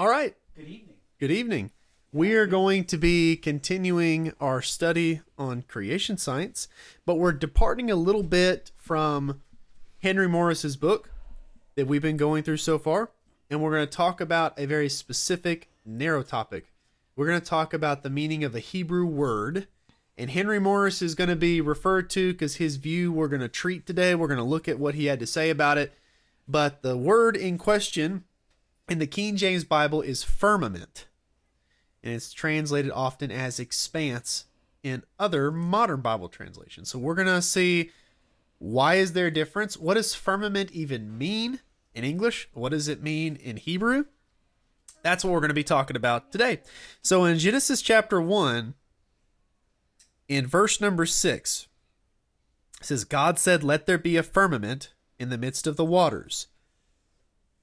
All right. Good evening. Good evening. We are going to be continuing our study on creation science, but we're departing a little bit from Henry Morris's book that we've been going through so far, and we're going to talk about a very specific, narrow topic. We're going to talk about the meaning of a Hebrew word, and Henry Morris is going to be referred to because his view we're going to treat today. We're going to look at what he had to say about it, but the word in question in the King James Bible is firmament, and it's translated often as expanse in other modern Bible translations. So we're going to see why is there a difference? What does firmament even mean in English? What does it mean in Hebrew? That's what we're going to be talking about today. So in Genesis chapter 1, in verse number 6, it says, God said, Let there be a firmament in the midst of the waters,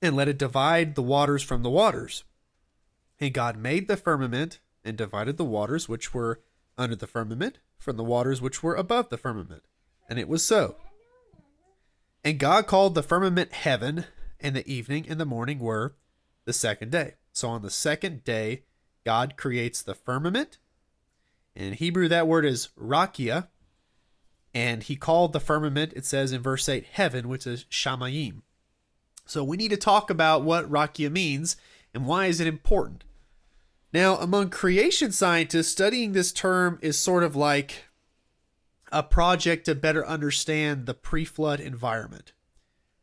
and let it divide the waters from the waters. And God made the firmament and divided the waters which were under the firmament from the waters which were above the firmament. And it was so. And God called the firmament heaven, and the evening and the morning were the second day. So on the second day, God creates the firmament. In Hebrew, that word is raqia. And he called the firmament, it says in verse 8, heaven, which is shamayim. So we need to talk about what raqia means and why is it important. Now, among creation scientists, studying this term is sort of like a project to better understand the pre flood environment.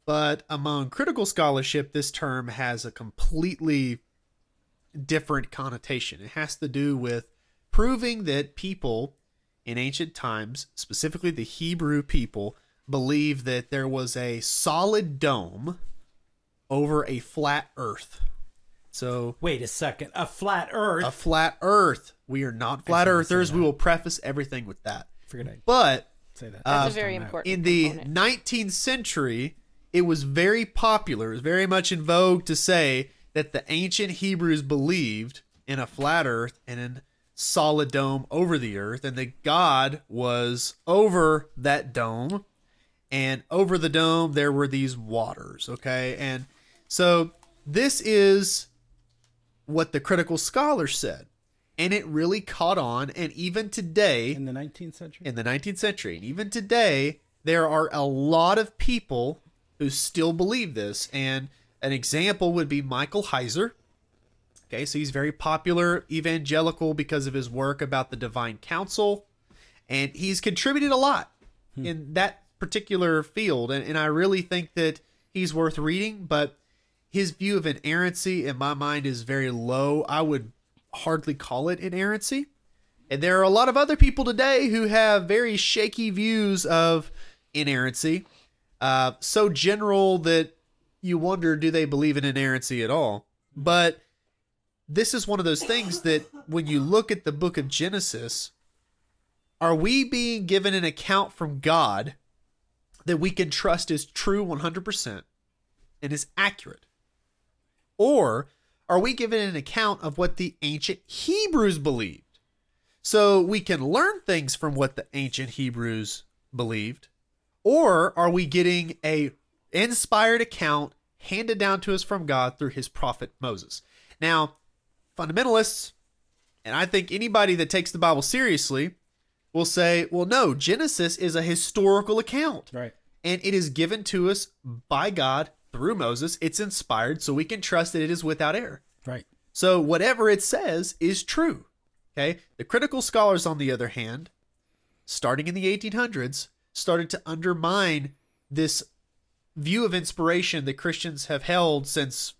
But among critical scholarship, this term has a completely different connotation. It has to do with proving that people in ancient times, specifically the Hebrew people, believed that there was a solid dome over a flat earth. So Wait a second. A flat Earth. a flat earth. We are not flat earthers. We will preface everything with that. Figured I'd But say that. Uh, That's a very important. in the component. 19th century, it was very popular, it was very much in vogue to say that the ancient Hebrews believed in a flat earth and a solid dome over the earth, and that God was over that dome, and over the dome there were these waters, okay? And so this is what the critical scholar said. And it really caught on, and even today, in the 19th century. in the 19th century. And even today, there are a lot of people who still believe this. And an example would be Michael Heiser. Okay, so he's very popular evangelical because of his work about the divine council. And he's contributed a lot hmm. in that particular field. And, and I really think that he's worth reading, but his view of inerrancy in my mind is very low. I would hardly call it inerrancy. And there are a lot of other people today who have very shaky views of inerrancy, uh, so general that you wonder do they believe in inerrancy at all? But this is one of those things that when you look at the book of Genesis, are we being given an account from God that we can trust is true 100% and is accurate? Or are we given an account of what the ancient Hebrews believed? So we can learn things from what the ancient Hebrews believed, or are we getting a inspired account handed down to us from God through his prophet Moses? Now, fundamentalists, and I think anybody that takes the Bible seriously will say, well, no, Genesis is a historical account right. and it is given to us by God through Moses. It's inspired, so we can trust that it is without error. Right. So whatever it says is true. Okay. The critical scholars, on the other hand, starting in the 1800s, started to undermine this view of inspiration that Christians have held since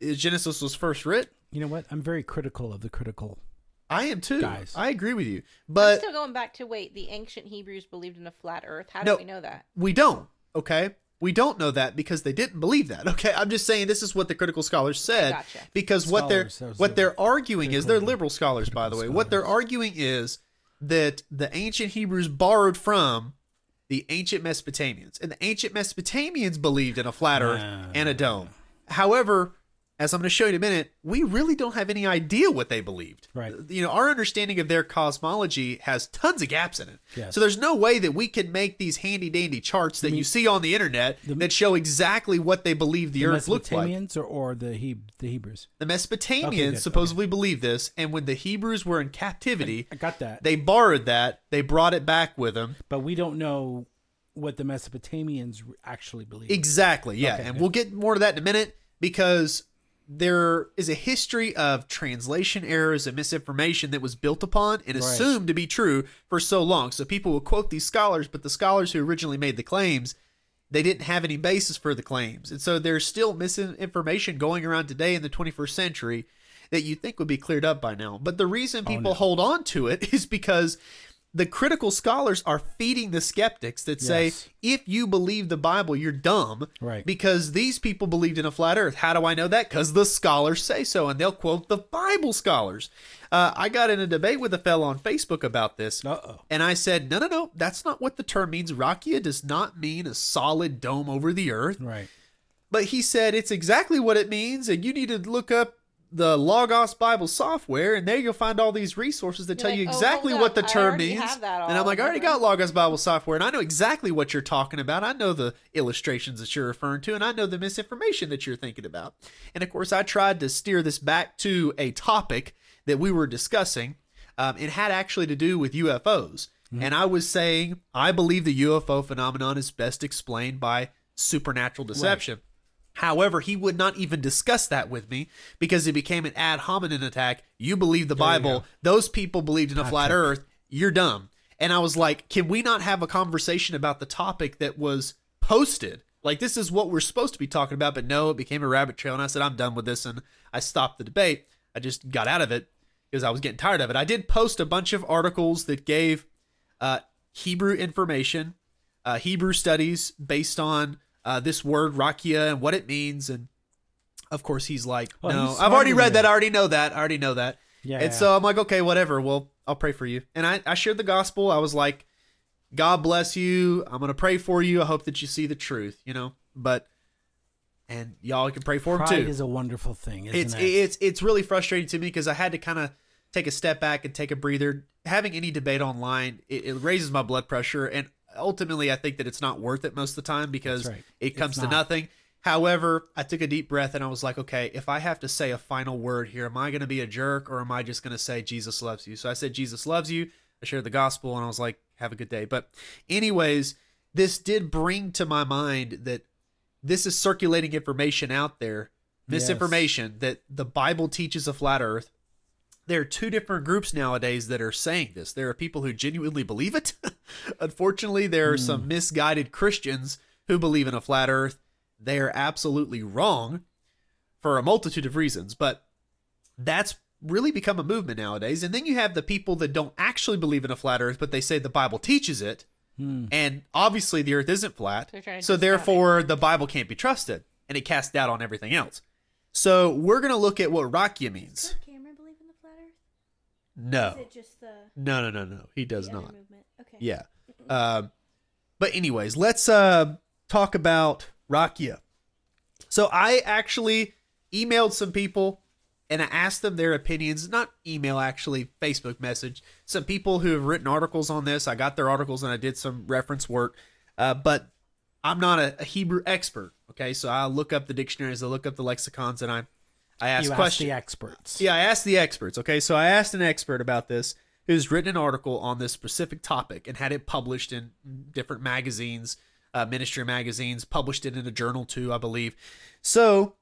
Genesis was first written. You know what? I'm very critical of the critical. I am too. Guys. I agree with you. I'm But still going back to wait. The ancient Hebrews believed in a flat Earth. How No. do we know that? we don't. Okay. We don't know that because they didn't believe that. Okay. I'm just saying this is what the critical scholars said. Gotcha. Because what they're what they're arguing is they're liberal scholars, by the way. critical What they're arguing is that the ancient Hebrews borrowed from the ancient Mesopotamians, and the ancient Mesopotamians believed in a flat Earth Ah. and a dome. However, as I'm going to show you in a minute, we really don't have any idea what they believed. Right. You know, our understanding of their cosmology has tons of gaps in it. Yes. So there's no way that we can make these handy dandy charts that you see on the internet that show exactly what they believe the, The earth looked like. Mesopotamians or, or the he, the Hebrews? The Mesopotamians Okay, good. supposedly believed this, and when the Hebrews were in captivity, I got that. they borrowed that, they brought it back with them. but we don't know what the Mesopotamians actually believe. Exactly, yeah. Okay, and good. we'll get more to that in a minute because there is a history of translation errors and misinformation that was built upon and assumed to be true for so long. So people will quote these scholars, but the scholars who originally made the claims, they didn't have any basis for the claims. And so there's still misinformation going around today in the 21st century that you think would be cleared up by now. But the reason Oh, people hold on to it is because the critical scholars are feeding the skeptics that say Yes. if you believe the Bible, you're dumb. Right. Because these people believed in a flat earth. How do I know that? Because the scholars say so, and they'll quote the Bible scholars. Uh, I got in a debate with a fellow on Facebook about this. Uh-oh. And I said, no, no, no, that's not what the term means. Raqia does not mean a solid dome over the earth. Right. But he said it's exactly what it means, and you need to look up the Logos Bible software, and there you'll find all these resources that tell like, you "Oh, exactly hold what the term already means. have that And I'm like, I already got Logos Bible software, and I know exactly what you're talking about. I know the illustrations that you're referring to, and I know the misinformation that you're thinking about. And of course, I tried to steer this back to a topic that we were discussing. Um, it had actually to do with UFOs. And I was saying, I believe the UFO phenomenon is best explained by supernatural deception. However, he would not even discuss that with me because it became an ad hominem attack. You believe the Bible. Those people believed in a flat earth. You're dumb. And I was like, can we not have a conversation about the topic that was posted? Like, this is what we're supposed to be talking about. But no, it became a rabbit trail. And I said, I'm done with this. And I stopped the debate. I just got out of it because I was getting tired of it. I did post a bunch of articles that gave uh, Hebrew information, uh, Hebrew studies based on uh, this word raqia and what it means. And of course, he's like, Oh, "No, he's I've already read that. I already know that. I already know that." Yeah, and yeah. so I'm like, "Okay, whatever. Well, I'll pray for you." And I, I shared the gospel. I was like, "God bless you. I'm gonna pray for you. I hope that you see the truth." You know, but and y'all can pray for him too is a wonderful thing, isn't it's it? it's it's really frustrating to me because I had to kind of take a step back and take a breather. Having any debate online, it, it raises my blood pressure, and ultimately, I think that it's not worth it most of the time because right. it comes to nothing. However, I took a deep breath and I was like, okay, if I have to say a final word here, am I going to be a jerk or am I just going to say Jesus loves you? So I said Jesus loves you. I shared the gospel and I was like, have a good day. But anyways, this did bring to my mind that this is circulating information out there, misinformation that the Bible teaches a flat earth. There are two different groups nowadays that are saying this. There are people who genuinely believe it. Unfortunately, there are some hmm. misguided Christians who believe in a flat earth. They are absolutely wrong for a multitude of reasons, but that's really become a movement nowadays. And then you have the people that don't actually believe in a flat earth, but they say the Bible teaches it. Hmm. And obviously the earth isn't flat. They're trying to So therefore the Bible can't be trusted and it casts doubt on everything else. So we're going to look at what Raqia means. Does Cameron believe in the flat Earth? No. Is it just the, No, no, no, no. He does the other not. movement? Okay. Yeah. Um, but anyways, let's uh, talk about Raqia. So I actually emailed some people and I asked them their opinions. Not email, actually, Facebook message. Some people who have written articles on this. I got their articles and I did some reference work. Uh, but I'm not a, a Hebrew expert. Okay, so I look up the dictionaries, I look up the lexicons, and I I asked you the experts. Yeah, I asked the experts. Okay, so I asked an expert about this who's written an article on this specific topic and had it published in different magazines, uh, ministry magazines, published it in a journal too, I believe. So,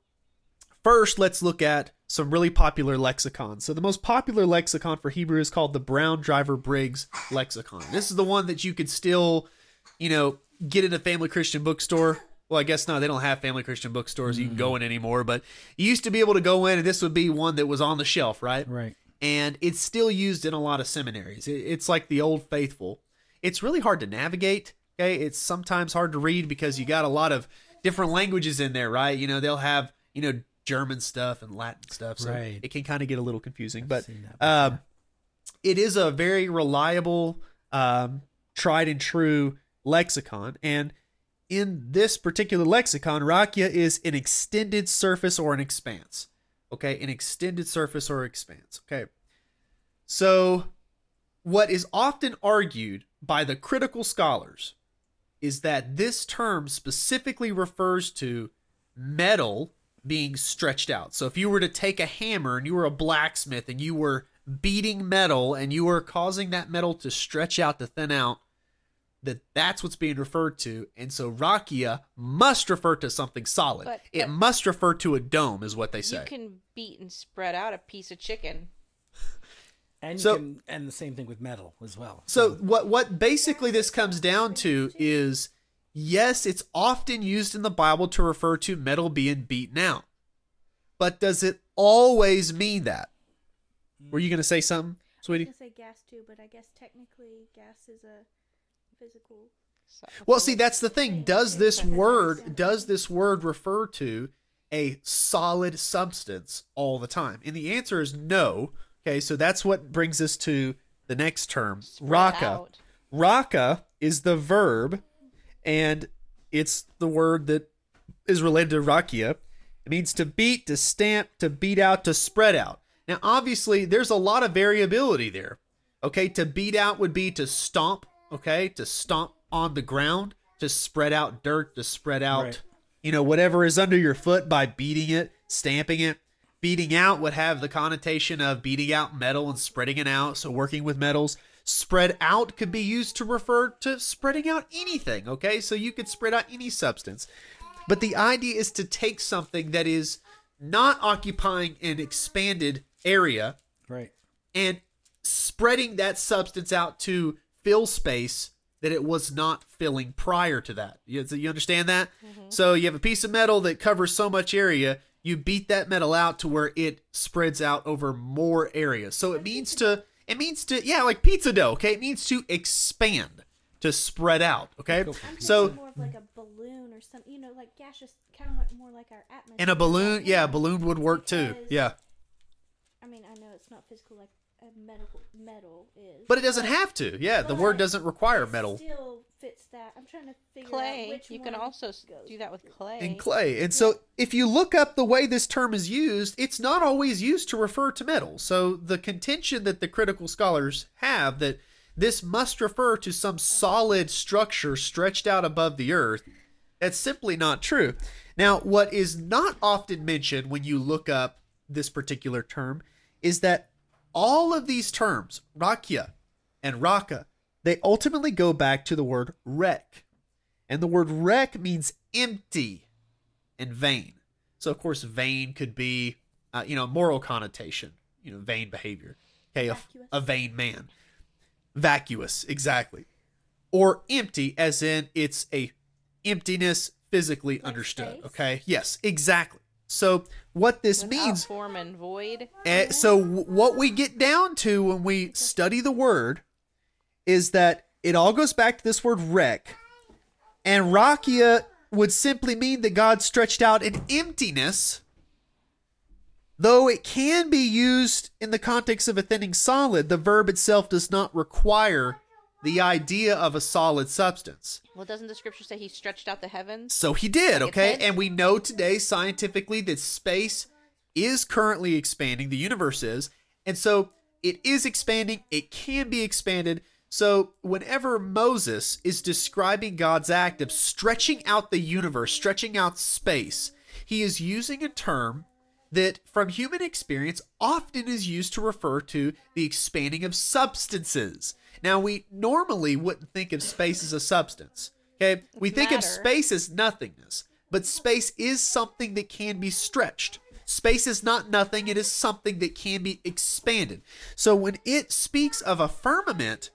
first, let's look at some really popular lexicons. So, the most popular lexicon for Hebrew is called the Brown Driver Briggs lexicon. This is the one that you could still, you know, get in a family Christian bookstore. Well, I guess not. they don't have family Christian bookstores you can go in anymore, but you used to be able to go in and this would be one that was on the shelf, right? Right. and it's still used in a lot of seminaries. It's like the Old Faithful. It's really hard to navigate. Okay, it's sometimes hard to read because you got a lot of different languages in there, right? You know, they'll have you know German stuff and Latin stuff, so Right. it can kind of get a little confusing. but um, it is a very reliable, um, tried and true lexicon, and in this particular lexicon, raqia is an extended surface or an expanse. Okay, an extended surface or expanse. Okay. So, what is often argued by the critical scholars is that this term specifically refers to metal being stretched out. So, if you were to take a hammer and you were a blacksmith and you were beating metal and you were causing that metal to stretch out to thin out, that that's what's being referred to. And so raqia must refer to something solid. But- it must refer to a dome, is what they say. You can beat and spread out a piece of chicken. And So- you can, and the same thing with metal as well. So what what basically this comes down to is yes, it's often used in the Bible to refer to metal being beaten out. But does it always mean that? Were you going to say something, sweetie? I was gonna say gas too, but I guess technically gas is a physical. Well, see, that's the thing. Does this word does this word refer to a solid substance all the time? And the answer is no. Okay, so that's what brings us to the next term, raka. Raka is the verb, and it's the word that is related to raqia. It means to beat, to stamp, to beat out, to spread out. Now, obviously, there's a lot of variability there. Okay, to beat out would be to stomp, okay, to stomp on the ground, to spread out dirt, to spread out, Right. you know, whatever is under your foot by beating it, stamping it. Beating out would have the connotation of beating out metal and spreading it out, so working with metals. Spread out could be used to refer to spreading out anything, okay? So you could spread out any substance. But the idea is to take something that is not occupying an expanded area right. and spreading that substance out to fill space that it was not filling prior to that. You, you understand that? Mm-hmm. So you have a piece of metal that covers so much area, you beat that metal out to where it spreads out over more area. So it means to it means to yeah, like pizza dough, okay? It means to expand, to spread out, okay? I'm So more of like a balloon or something. You know, like gaseous, kind of like more like our atmosphere. and a balloon, yeah, a balloon would work too. Yeah. I mean, I know it's not physical like a medical metal is, But it doesn't have to. Yeah, the word doesn't require metal. Still fits that. I'm trying to figure out Clay. which You can also do that with clay. and clay. And so if you look up the way this term is used, it's not always used to refer to metal. So the contention that the critical scholars have that this must refer to some solid structure stretched out above the earth, that's simply not true. Now, what is not often mentioned when you look up this particular term is that all of these terms, raqia and raka, they ultimately go back to the word rek. And the word rek means empty and vain. So, of course, vain could be, uh, you know, moral connotation, you know, vain behavior. Okay, a, a vain man. Vacuous, exactly. Or empty, as in it's a emptiness physically understood. Okay, yes, exactly. So, what this Without means form and void. Eh, so w- what we get down to when we study the word is that it all goes back to this word rek. And raqia would simply mean that God stretched out an emptiness, though it can be used in the context of a thinning solid, the verb itself does not require the idea of a solid substance. Well, doesn't the scripture say he stretched out the heavens? So he did, Like okay? And we know today scientifically that space is currently expanding, the universe is. And so it is expanding, it can be expanded. So whenever Moses is describing God's act of stretching out the universe, stretching out space, he is using a term that from human experience often is used to refer to the expanding of substances. Now, we normally wouldn't think of space as a substance. Okay? we think of space as nothingness, but space is something that can be stretched. Space is not nothing, it is something that can be expanded. So when it speaks of a firmament,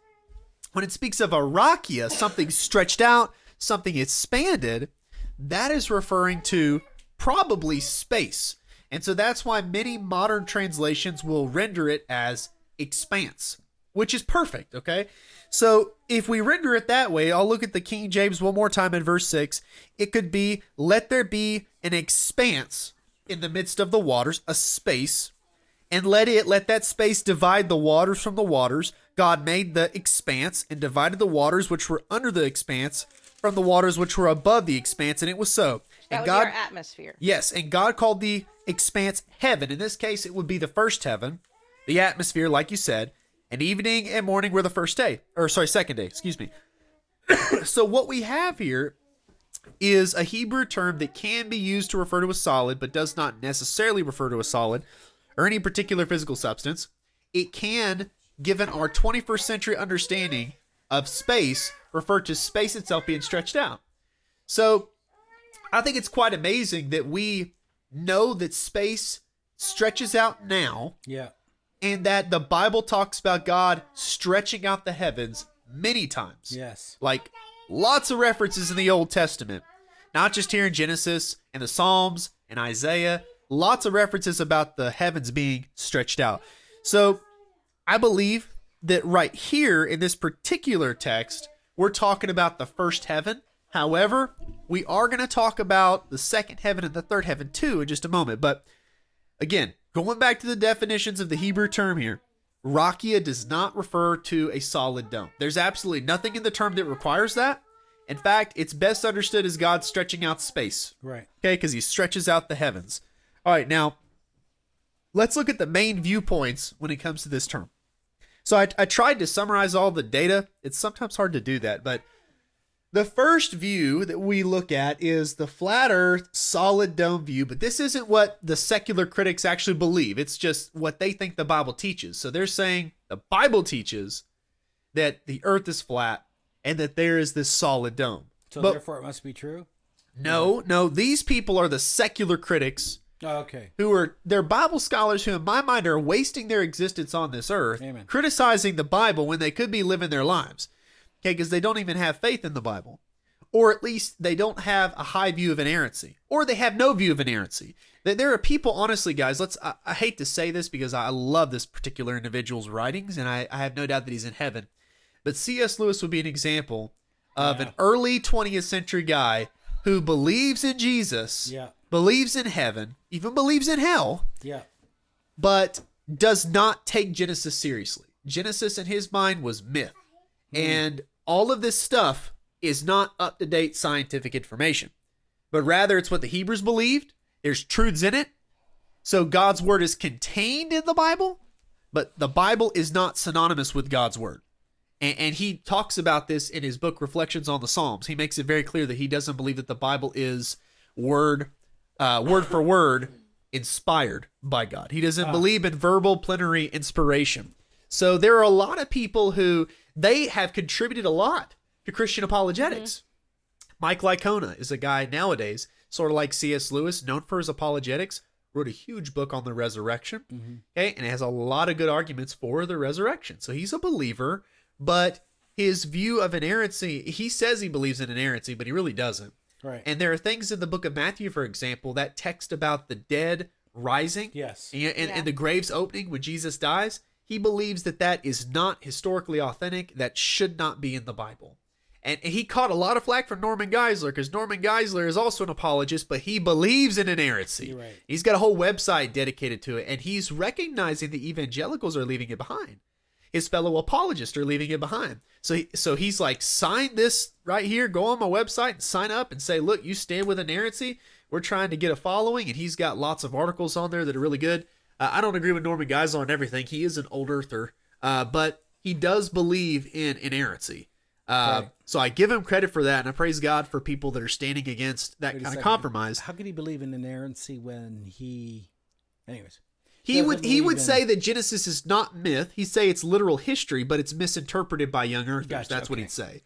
when it speaks of a raqia, something stretched out, something expanded, that is referring to probably space. And so that's why many modern translations will render it as expanse, which is perfect, okay? So if we render it that way, I'll look at the King James one more time in verse 6. It could be, let there be an expanse in the midst of the waters, a space, and let it let that space divide the waters from the waters. God made the expanse and divided the waters which were under the expanse from the waters which were above the expanse, and it was so. And God, atmosphere. yes, and God called the expanse heaven. In this case, it would be the first heaven, the atmosphere, like you said, and evening and morning were the first day, or sorry, second day. Excuse me. so what we have here is a Hebrew term that can be used to refer to a solid, but does not necessarily refer to a solid or any particular physical substance. It can, given our 21st century understanding of space, refer to space itself being stretched out. So I think it's quite amazing that we know that space stretches out now Yeah. and that the Bible talks about God stretching out the heavens many times. Yes. Like lots of references in the Old Testament, not just here in Genesis and the Psalms and Isaiah, lots of references about the heavens being stretched out. So I believe that right here in this particular text, we're talking about the first heaven. However, we are going to talk about the second heaven and the third heaven too in just a moment. But again, going back to the definitions of the Hebrew term here, Raqia does not refer to a solid dome. There's absolutely nothing in the term that requires that. In fact, it's best understood as God stretching out space. Right. Okay, because he stretches out the heavens. All right, now let's look at the main viewpoints when it comes to this term. So I, I tried to summarize all the data. It's sometimes hard to do that, but the first view that we look at is the flat earth solid dome view, but this isn't what the secular critics actually believe. It's just what they think the Bible teaches. So they're saying the Bible teaches that the earth is flat and that there is this solid dome. So But- therefore, it must be true. No, no, these people are the secular critics Oh, okay. who are they're Bible scholars who in my mind are wasting their existence on this earth Amen. criticizing the Bible when they could be living their lives. Okay, because they don't even have faith in the Bible. Or at least they don't have a high view of inerrancy. Or they have no view of inerrancy. That there are people, honestly, guys, let's I, I hate to say this because I love this particular individual's writings and I, I have no doubt that he's in heaven. But C.S. Lewis would be an example of an early 20th century guy who believes in Jesus, Yeah. believes in heaven, even believes in hell, Yeah. but does not take Genesis seriously. Genesis in his mind was myth. Hmm. And all of this stuff is not up to date scientific information, but rather it's what the Hebrews believed. There's truths in it. So God's word is contained in the Bible, but the Bible is not synonymous with God's word. And, and he talks about this in his book Reflections on the Psalms. He makes it very clear that he doesn't believe that the Bible is word uh, word for word inspired by God. He doesn't believe in verbal plenary inspiration. So there are a lot of people who they have contributed a lot to Christian apologetics. Mm-hmm. Mike Licona is a guy nowadays, sort of like C.S. Lewis, known for his apologetics, wrote a huge book on the resurrection. Mm-hmm. Okay, and it has a lot of good arguments for the resurrection. So he's a believer, but his view of inerrancy, he says he believes in inerrancy, but he really doesn't. Right. And there are things in the book of Matthew, for example, that text about the dead rising Yes. and, and, Yeah. and the graves opening when Jesus dies. He believes that that is not historically authentic, that should not be in the Bible. And he caught a lot of flack from Norman Geisler because Norman Geisler is also an apologist, but he believes in inerrancy. Right. He's got a whole website dedicated to it, and he's recognizing the evangelicals are leaving it behind. His fellow apologists are leaving it behind. So, he, so he's like, sign this right here. Go on my website and sign up and say, look, you stand with inerrancy. We're trying to get a following, and he's got lots of articles on there that are really good. Uh, I don't agree with Norman Geisler on everything. He is an old earther, uh, but he does believe in inerrancy. Uh, Right. So I give him credit for that, and I praise God for people that are standing against that Wait kind of compromise. How could he believe in inerrancy when he? Anyways. He doesn't would he would in- say that Genesis is not myth. He'd say it's literal history, but it's misinterpreted by young earthers. Gotcha, That's what he'd say.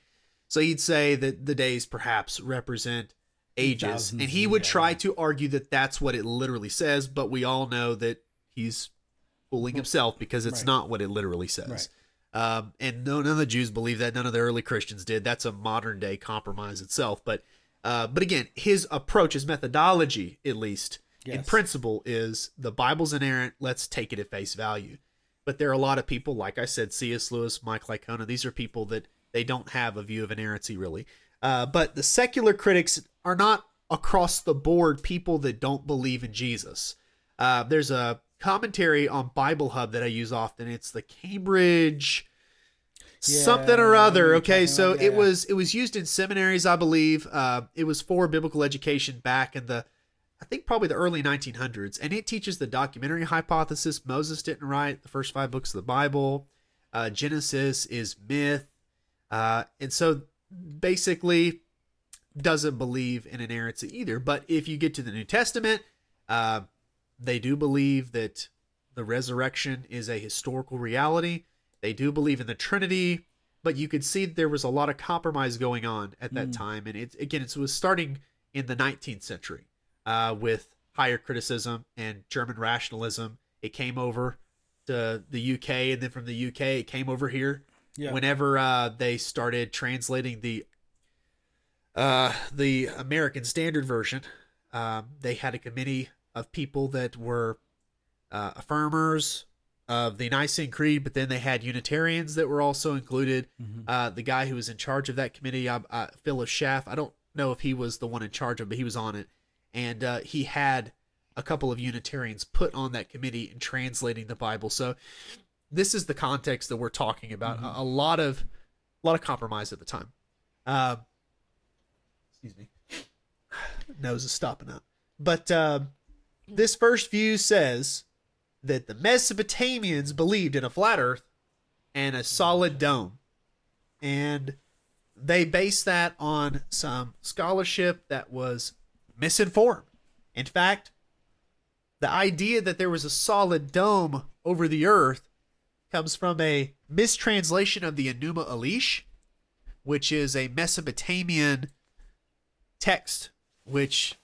So he'd say that the days perhaps represent ages, Thousands, and he would try to argue that that's what it literally says. But we all know that he's fooling himself because it's Right. not what it literally says. Um, and no, none of the Jews believe that. None of the early Christians did. That's a modern day compromise itself. But uh, but again, his approach, his methodology, at least in principle, is the Bible's inerrant. Let's take it at face value. But there are a lot of people, like I said, C.S. Lewis, Mike Licona. These are people that they don't have a view of inerrancy really. Uh, but the secular critics are not across the board people that don't believe in Jesus. Uh, there's a commentary on Bible Hub that I use often. It's the Cambridge something or Yeah, I know other. Okay, so about, it was it was used in seminaries, I believe. Uh, it was for biblical education back in the, I think probably the early 1900s, and it teaches the documentary hypothesis. Moses didn't write the first five books of the Bible. Uh, Genesis is myth, uh, and so basically doesn't believe in inerrancy either. But if you get to the New Testament, uh, they do believe that the resurrection is a historical reality. They do believe in the Trinity, but you could see there was a lot of compromise going on at that time, and it again it was starting in the 19th century uh, with higher criticism and German rationalism. It came over to the UK, and then from the UK it came over here. Yeah. Whenever uh, they started translating the uh, the American Standard Version, um, they had a committee of people that were uh, affirmers of the Nicene Creed, but then they had Unitarians that were also included. Uh, the guy who was in charge of that committee, uh, uh, Philip Schaff, I don't know if he was the one in charge of, it, but he was on it, and uh, he had a couple of Unitarians put on that committee in translating the Bible. So this is the context that we're talking about. A, a lot of, a lot of compromise at the time. Uh, excuse me. Nose is stopping up. But uh, Mm. this first view says that the Mesopotamians believed in a flat Earth and a solid dome, and they based that on some scholarship that was misinformed. In fact, the idea that there was a solid dome over the Earth comes from a mistranslation of the Enuma Elish, which is a Mesopotamian text which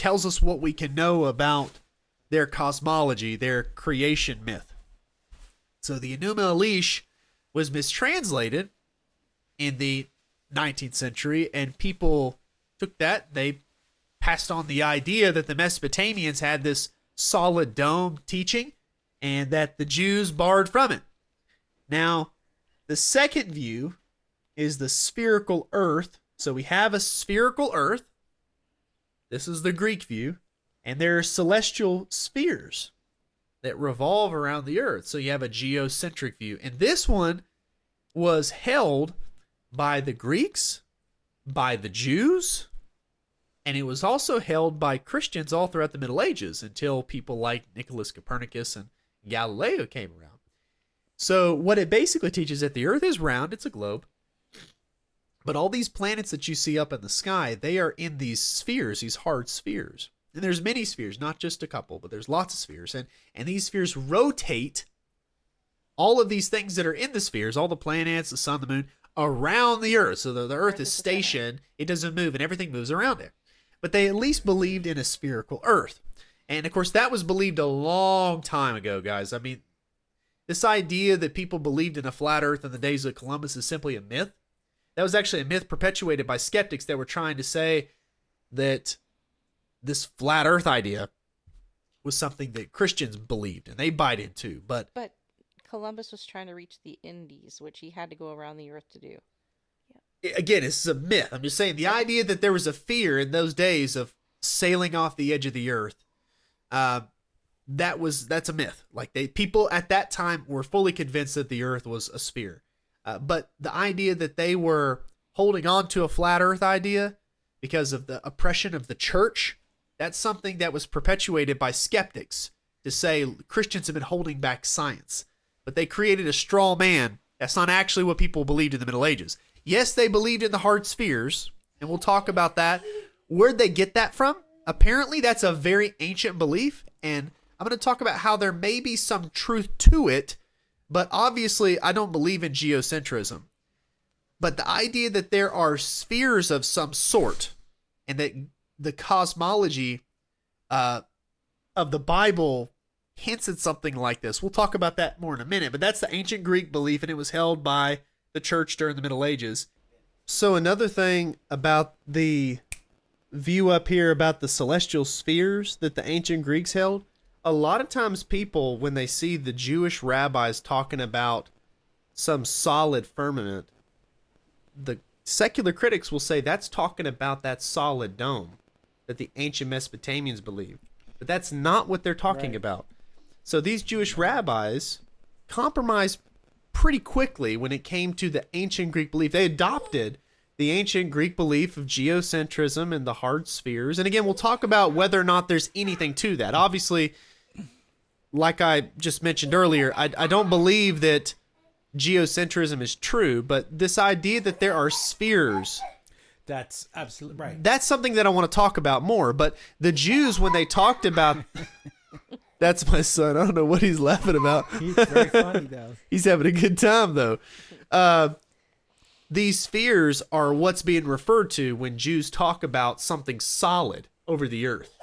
tells us what we can know about their cosmology, their creation myth. So the Enuma Elish was mistranslated in the 19th century, and people took that. They passed on the idea that the Mesopotamians had this solid dome teaching and that the Jews borrowed from it. Now, the second view is the spherical earth. So we have a spherical earth. This is the Greek view. And there are celestial spheres that revolve around the earth. So you have a geocentric view. And this one was held by the Greeks, by the Jews, and it was also held by Christians all throughout the Middle Ages until people like Nicholas Copernicus and Galileo came around. So, what it basically teaches is that the earth is round, it's a globe. But all these planets that you see up in the sky, they are in these spheres, these hard spheres. And there's many spheres, not just a couple, but there's lots of spheres. And and these spheres rotate all of these things that are in the spheres, all the planets, the sun, the moon, around the earth. So the, the earth, Earth is is the center. stationed, it doesn't move, and everything moves around it. But they at least believed in a spherical earth. And of course, that was believed a long time ago, guys. I mean, this idea that people believed in a flat earth in the days of Columbus is simply a myth. That was actually a myth perpetuated by skeptics that were trying to say that this flat earth idea was something that Christians believed and they bite into. But But Columbus was trying to reach the Indies, which he had to go around the earth to do. Yeah. again, this is a myth. I'm just saying the idea that there was a fear in those days of sailing off the edge of the earth, uh, that was that's a myth. Like they people at that time were fully convinced that the earth was a sphere, uh, but the idea that they were holding on to a flat earth idea because of the oppression of the church, that's something that was perpetuated by skeptics to say Christians have been holding back science. But they created a straw man. That's not actually what people believed in the Middle Ages. Yes, they believed in the hard spheres, and we'll talk about that. Where'd they get that from? Apparently, that's a very ancient belief, and I'm going to talk about how there may be some truth to it, but obviously, I don't believe in geocentrism. But the idea that there are spheres of some sort, and that the cosmology uh, of the Bible hints at something like this. We'll talk about that more in a minute, but that's the ancient Greek belief, and it was held by the church during the Middle Ages. So, another thing about the view up here about the celestial spheres that the ancient Greeks held, a lot of times people, when they see the Jewish rabbis talking about some solid firmament, the secular critics will say that's talking about that solid dome that the ancient Mesopotamians believed. But that's not what they're talking Right. about. So these Jewish rabbis compromised pretty quickly when it came to the ancient Greek belief. They adopted the ancient Greek belief of geocentrism and the hard spheres. And again, we'll talk about whether or not there's anything to that. Obviously, like I just mentioned earlier, I, I don't believe that geocentrism is true, but this idea that there are spheres That's absolutely right. that's something that I want to talk about more. But the Jews, when they talked about, that's my son. I don't know what he's laughing about. He's very funny though. He's having a good time though. Uh, these spheres are what's being referred to when Jews talk about something solid over the earth.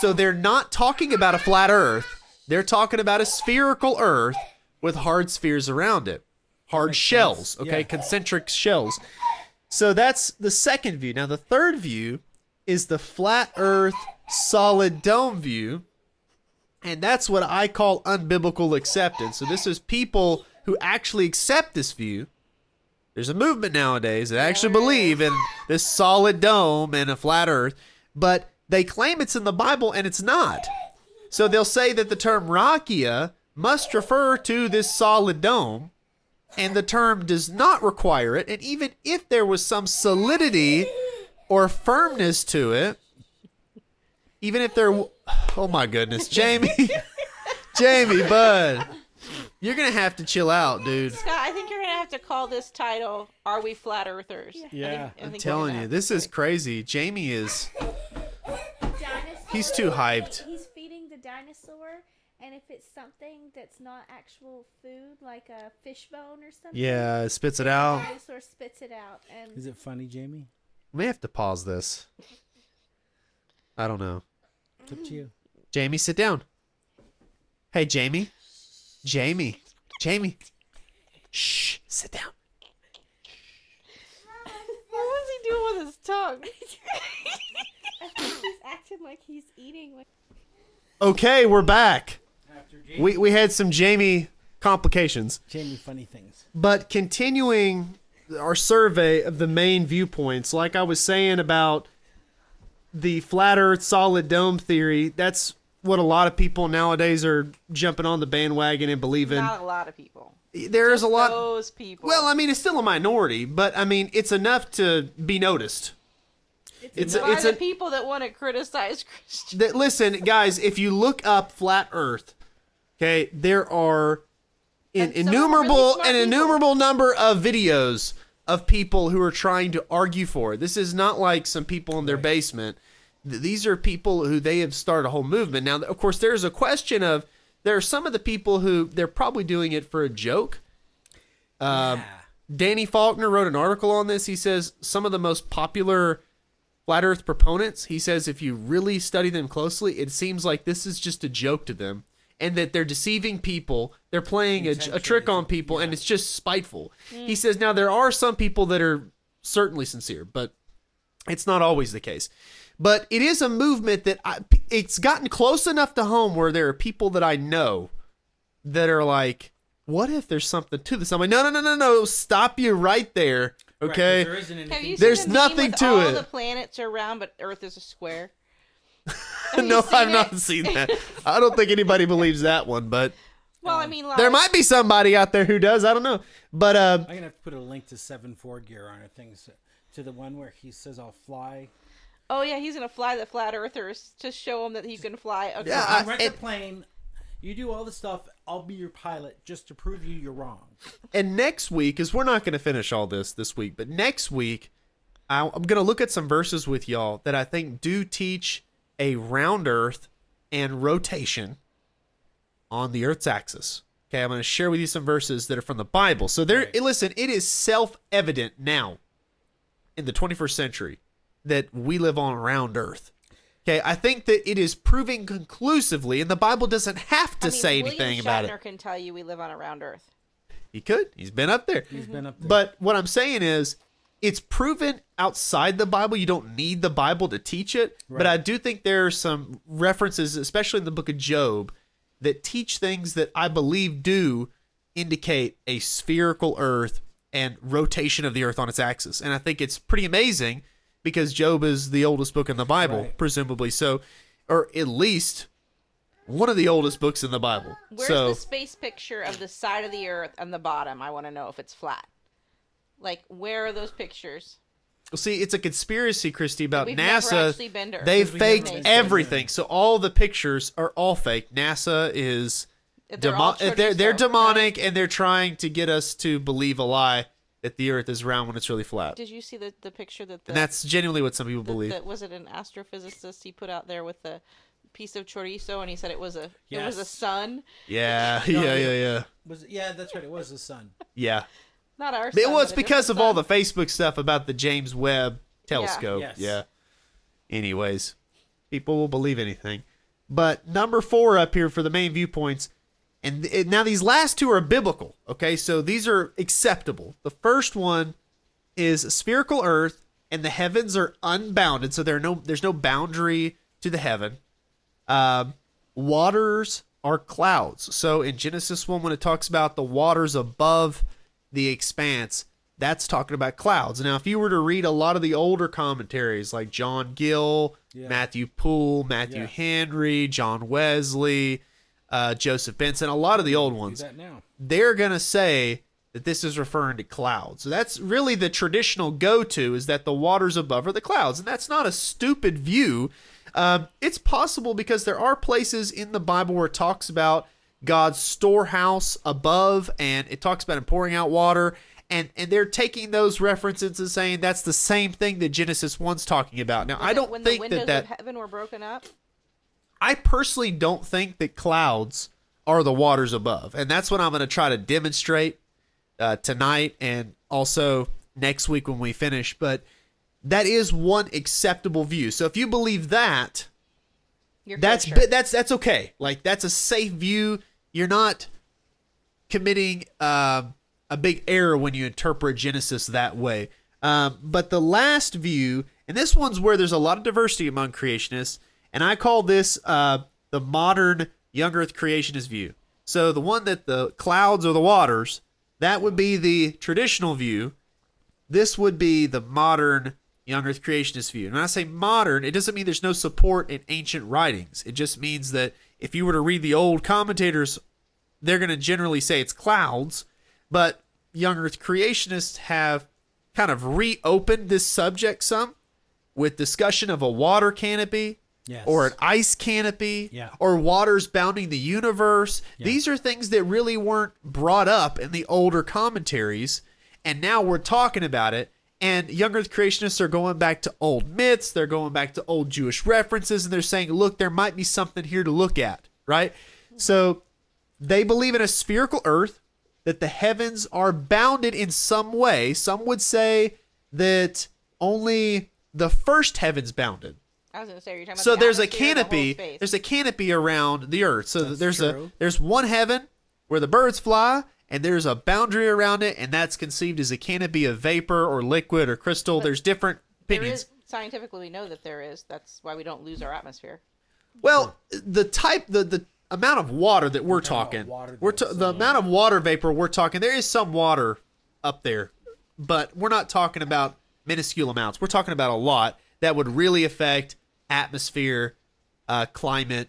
So they're not talking about a flat earth. They're talking about a spherical earth with hard spheres around it. Hard shells, sense. okay? Yeah. Concentric shells. So that's the second view. Now the third view is the flat earth solid dome view. And that's what I call unbiblical acceptance. So this is people who actually accept this view. There's a movement nowadays that actually believe in this solid dome and a flat earth, but they claim it's in the Bible and it's not. So they'll say that the term raqia must refer to this solid dome, and the term does not require it. And even if there was some solidity or firmness to it, even if there, w- oh my goodness, Jamie, Jamie, bud, you're gonna have to chill out, dude. Scott, I think you're gonna have to call this title "Are We Flat Earthers?" I think- Yeah. I I'm telling you, this is crazy. Jamie is, he's too hyped. He's feeding the dinosaur, and if it's something that's not actual food, like a fish bone or something, yeah, spits it the out. dinosaur spits it out. And Is it funny, Jamie? We may have to pause this. I don't know. It's up to you. Jamie, sit down. Hey, Jamie. Jamie. Jamie. Shh. Sit down. What was he doing with his tongue? I think he's acting like he's eating. Like, Okay, we're back. After Jamie. We we had some Jamie complications. Jamie, funny things. But continuing our survey of the main viewpoints, like I was saying about the flat earth solid dome theory, that's what a lot of people nowadays are jumping on the bandwagon and believing. Not a lot of people. There is a lot Those people. Well, I mean, it's still a minority, but I mean, it's enough to be noticed. It's a, by it's the a people that want to criticize Christians. that listen, guys. If you look up flat Earth, okay, there are an And some are really innumerable an people. innumerable number of videos of people who are trying to argue for it. This is not like some people in their basement. These are people who they have started a whole movement. Now, of course, there's a question of there are some of the people who they're probably doing it for a joke. Um, Yeah. Danny Faulkner wrote an article on this. He says some of the most popular flat earth proponents, he says if you really study them closely, it seems like this is just a joke to them and that they're deceiving people. They're playing a, a trick on people and it's just spiteful. Mm. He says now there are some people that are certainly sincere, but it's not always the case. But it is a movement that I, it's gotten close enough to home where there are people that I know that are like, what if there's something to this? I'm like, no, no, no, no, no. Stop you right there. Right, 'cause Okay. there isn't anything. Have you There's seen the meme nothing with to all it. The planets are round, but Earth is a square. Have you no, seen I've it? not seen that. I don't think anybody believes that one, but Well, I mean, like, there might be somebody out there who does. I don't know. But uh, I'm gonna have to put a link to seven four gear on our things to the one where he says I'll fly. Oh yeah, he's gonna fly the flat earthers to show him that he can fly. Across. Yeah, I I- rent it- the plane. You do all the stuff. I'll be your pilot just to prove you you're wrong. and next week, because we're not going to finish all this this week, but next week, I, I'm going to look at some verses with y'all that I think do teach a round Earth and rotation on the Earth's axis. Okay, I'm going to share with you some verses that are from the Bible. So there, Right. listen, it is self-evident now in the 21st century that we live on a round Earth. Okay, I think that it is proving conclusively, and the Bible doesn't have to I mean, say William anything about it. Shatner can tell you we live on a round Earth. He could. He's been up there. He's been up there. But what I'm saying is, it's proven outside the Bible. You don't need the Bible to teach it. But I do think there are some references, especially in the book of Job, that teach things that I believe do indicate a spherical earth and rotation of the earth on its axis. And I think it's pretty amazing because Job is the oldest book in the Bible, Right. presumably. So, or at least one of the oldest books in the Bible. Where's so the space picture of the side of the Earth and the bottom? I want to know if it's flat. Like, where are those pictures? Well, see, it's a conspiracy, Christy, about We've NASA. actually been to Earth. They've Because we faked everything, so all the pictures are all fake. NASA is They're demo- they're they're chorizo, demonic, and they're trying to get us to believe a lie that the Earth is round when it's really flat. Did you see the, the picture that the, And that's genuinely what some people the- believe. the- was it an astrophysicist he put out there with a piece of chorizo and he said it was a it was a sun, Yeah, yeah, yeah, yeah, Was yeah, that's right. It was the sun. yeah. not our. It was but a because of different all the Facebook stuff about the James Webb telescope. Yeah. Yes. Yeah. Anyways, people will believe anything. But number four up here for the main viewpoints, and th- now these last two are biblical. Okay, so these are acceptable. The first one is spherical Earth, and the heavens are unbounded, so there are no there's no boundary to the heaven. Um, waters are clouds. So in Genesis 1, when it talks about the waters above the expanse, that's talking about clouds. Now, if you were to read a lot of the older commentaries like John Gill, Yeah. Matthew Poole, Matthew Yeah. Henry, John Wesley, uh, Joseph Benson, a lot of the old ones, they're going to say that this is referring to clouds. So that's really the traditional go to is that the waters above are the clouds. And that's not a stupid view. Um, it's possible because there are places in the Bible where it talks about God's storehouse above and it talks about him pouring out water. And, and they're taking those references and saying that's the same thing that Genesis 1's talking about. Now, When I don't when think the that that. of heaven were broken up. I personally don't think that clouds are the waters above. And that's what I'm going to try to demonstrate uh, tonight and also next week when we finish. But that is one acceptable view. So if you believe that, You're that's bi- that's that's okay. Like that's a safe view. You're not committing um, a big error when you interpret Genesis that way. Um, but the last view, and this one's where there's a lot of diversity among creationists, and I call this uh, the modern young Earth creationist view. So the one that the clouds or the waters, that would be the traditional view. This would be the modern young Earth creationist view. And when I say modern, it doesn't mean there's no support in ancient writings. It just means that if you were to read the old commentators, they're going to generally say it's clouds. But young Earth creationists have kind of reopened this subject some with discussion of a water canopy Yes. or an ice canopy Yeah. or waters bounding the universe. These are things that really weren't brought up in the older commentaries, and now we're talking about it. And young Earth creationists are going back to old myths, they're going back to old Jewish references, and they're saying, look, there might be something here to look at, right? So they believe in a spherical earth, that the heavens are bounded in some way. Some would say that only the first heaven's bounded. I was gonna say, you're talking about So the there's a atmosphere and the whole canopy. space. There's a canopy around the earth. So That's there's a there's one heaven where the birds fly, and there's a boundary around it, and that's conceived as a canopy of vapor or liquid or crystal. there's different There opinions. is scientifically we know that there is. That's why we don't lose our atmosphere. Well, the type, the the amount of water that we're talking water we're that's ta- the uh, amount of water vapor we're talking. There is some water up there, but we're not talking about minuscule amounts. We're talking about a lot that would really affect atmosphere, uh, climate,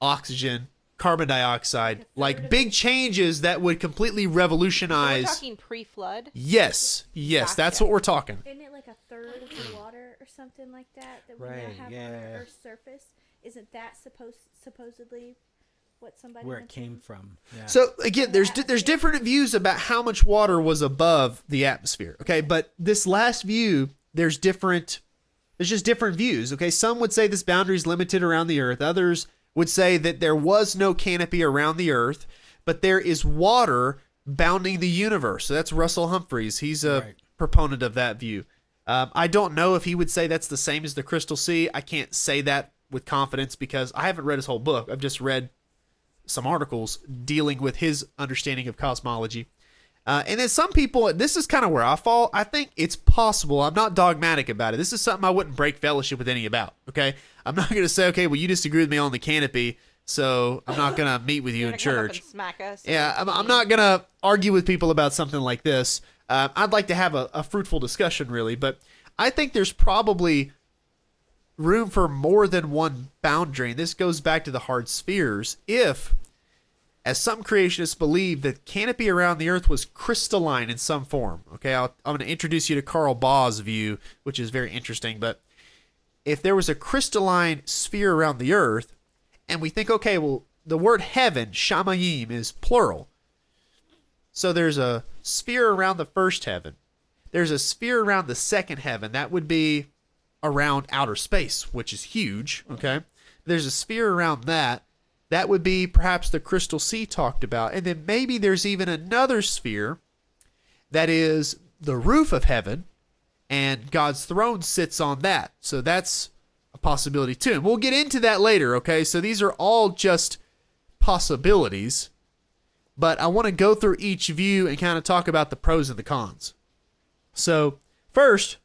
oxygen, carbon dioxide, like big changes that would completely So we're revolutionize. talking pre-flood. yes, yes, that's what we're talking. Isn't it like a third of the water or something like that that we Right, now have on the Earth's surface? Isn't that supposed supposedly what somebody Where it came from. Yeah. So again, there's di- there's different views about how much water was above the atmosphere. Okay, but this last view, there's different. There's just different views. Okay, some would say this boundary is limited around the Earth. Others would say that there was no canopy around the Earth, but there is water bounding the universe. So that's Russell Humphreys. He's a Right. proponent of that view. Um, I don't know if he would say that's the same as the Crystal Sea. I can't say that with confidence because I haven't read his whole book. I've just read some articles dealing with his understanding of cosmology. Uh, and then some people, this is kind of where I fall. I think it's possible. I'm not dogmatic about it. This is something I wouldn't break fellowship with any about. Okay, I'm not going to say, okay, well, you disagree with me on the canopy, so I'm not going to meet with you in gonna come up church. smack us. Yeah, I'm, I'm not going to argue with people about something like this. Um, I'd like to have a, a fruitful discussion, really, but I think there's probably room for more than one boundary. And this goes back to the hard spheres. If, as some creationists believe, the canopy around the Earth was crystalline in some form. Okay, I'll, I'm going to introduce you to Carl Baugh's view, which is very interesting. But if there was a crystalline sphere around the Earth, and we think, okay, well, the word heaven, shamayim, is plural. So there's a sphere around the first heaven. There's a sphere around the second heaven. That would be around outer space, which is huge. Okay. There's a sphere around that. That would be perhaps the crystal sea talked about. And then maybe there's even another sphere that is the roof of heaven, and God's throne sits on that. So that's a possibility too. And we'll get into that later. Okay. So these are all just possibilities. But I want to go through each view and kind of talk about the pros and the cons. So, first,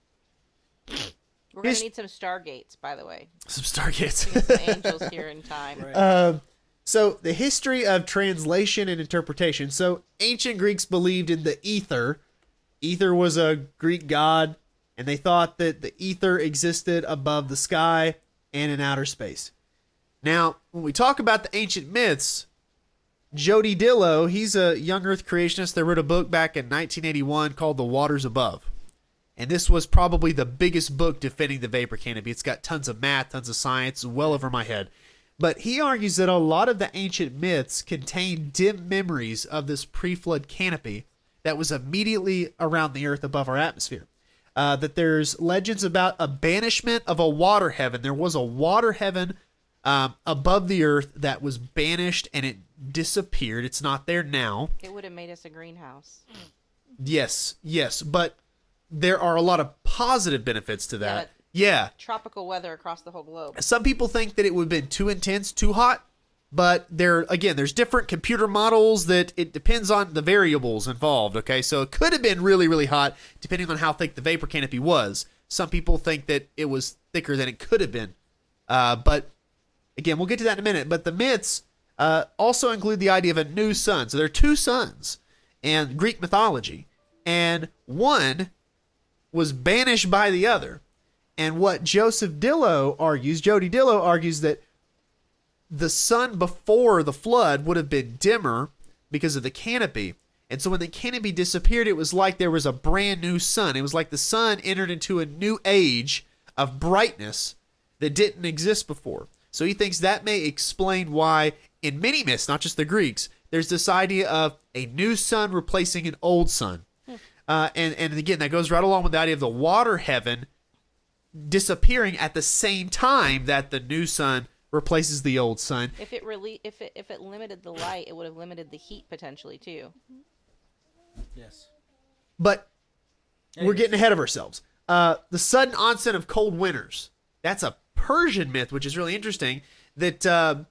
We're gonna need some stargates, by the way. some stargates. Some angels here in time. Right. Um, so the history of translation and interpretation. So ancient Greeks believed in the ether. Ether was a Greek god, and they thought that the ether existed above the sky and in outer space. Now, when we talk about the ancient myths, Jody Dillow, he's a young Earth creationist that wrote a book back in 1981 called The Waters Above. And this was probably the biggest book defending the vapor canopy. It's got tons of math, tons of science, well over my head. But he argues that a lot of the ancient myths contain dim memories of this pre flood canopy that was immediately around the earth above our atmosphere. Uh, that there's legends about a banishment of a water heaven. There was a water heaven um, above the earth that was banished and it disappeared. It's not there now. It would have made us a greenhouse. Yes, yes, but there are a lot of positive benefits to that. Yeah. Tropical weather across the whole globe. Some people think that it would have been too intense, too hot, but there again, there's different computer models that it depends on the variables involved, okay? So it could have been really really hot depending on how thick the vapor canopy was. Some people think that it was thicker than it could have been. Uh, but again, we'll get to that in a minute. But the myths uh, also include the idea of a new sun. So there are two suns in Greek mythology, and one was banished by the other. And what Joseph Dillow argues, Jody Dillow argues that the sun before the flood would have been dimmer because of the canopy. And so when the canopy disappeared, it was like there was a brand new sun. It was like the sun entered into a new age of brightness that didn't exist before. So he thinks that may explain why, in many myths, not just the Greeks, there's this idea of a new sun replacing an old sun. Uh, and, and again, that goes right along with the idea of the water heaven disappearing at the same time that the new sun replaces the old sun. If it really, if it if it limited the light, it would have limited the heat potentially too. yes. But we're getting ahead of ourselves. Uh, the sudden onset of cold winters. That's a Persian myth, which is really interesting. That, uh,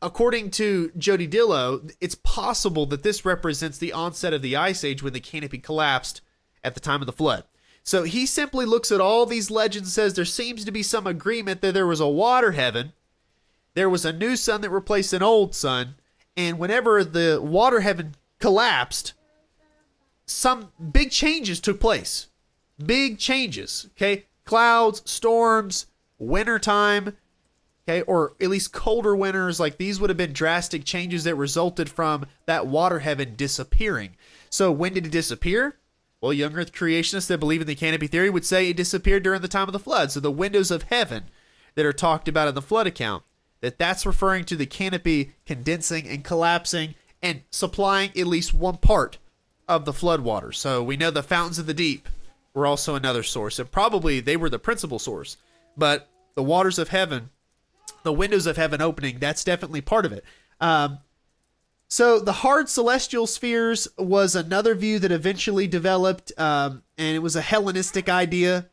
according to Jody Dillow, it's possible that this represents the onset of the Ice Age when the canopy collapsed at the time of the flood. So he simply looks at all these legends and says there seems to be some agreement that there was a water heaven, there was a new sun that replaced an old sun, and whenever the water heaven collapsed, some big changes took place. Big changes. Okay. Clouds, storms, wintertime, okay, or at least colder winters. Like these would have been drastic changes that resulted from that water heaven disappearing. So when did it disappear? Well, young earth creationists that believe in the canopy theory would say it disappeared during the time of the flood. So the windows of heaven that are talked about in the flood account, that that's referring to the canopy condensing and collapsing and supplying at least one part of the flood water. So we know the fountains of the deep were also another source, and probably they were the principal source. But the waters of heaven, the windows of heaven opening, that's definitely part of it. Um, so the hard celestial spheres was another view that eventually developed, um, and it was a Hellenistic idea.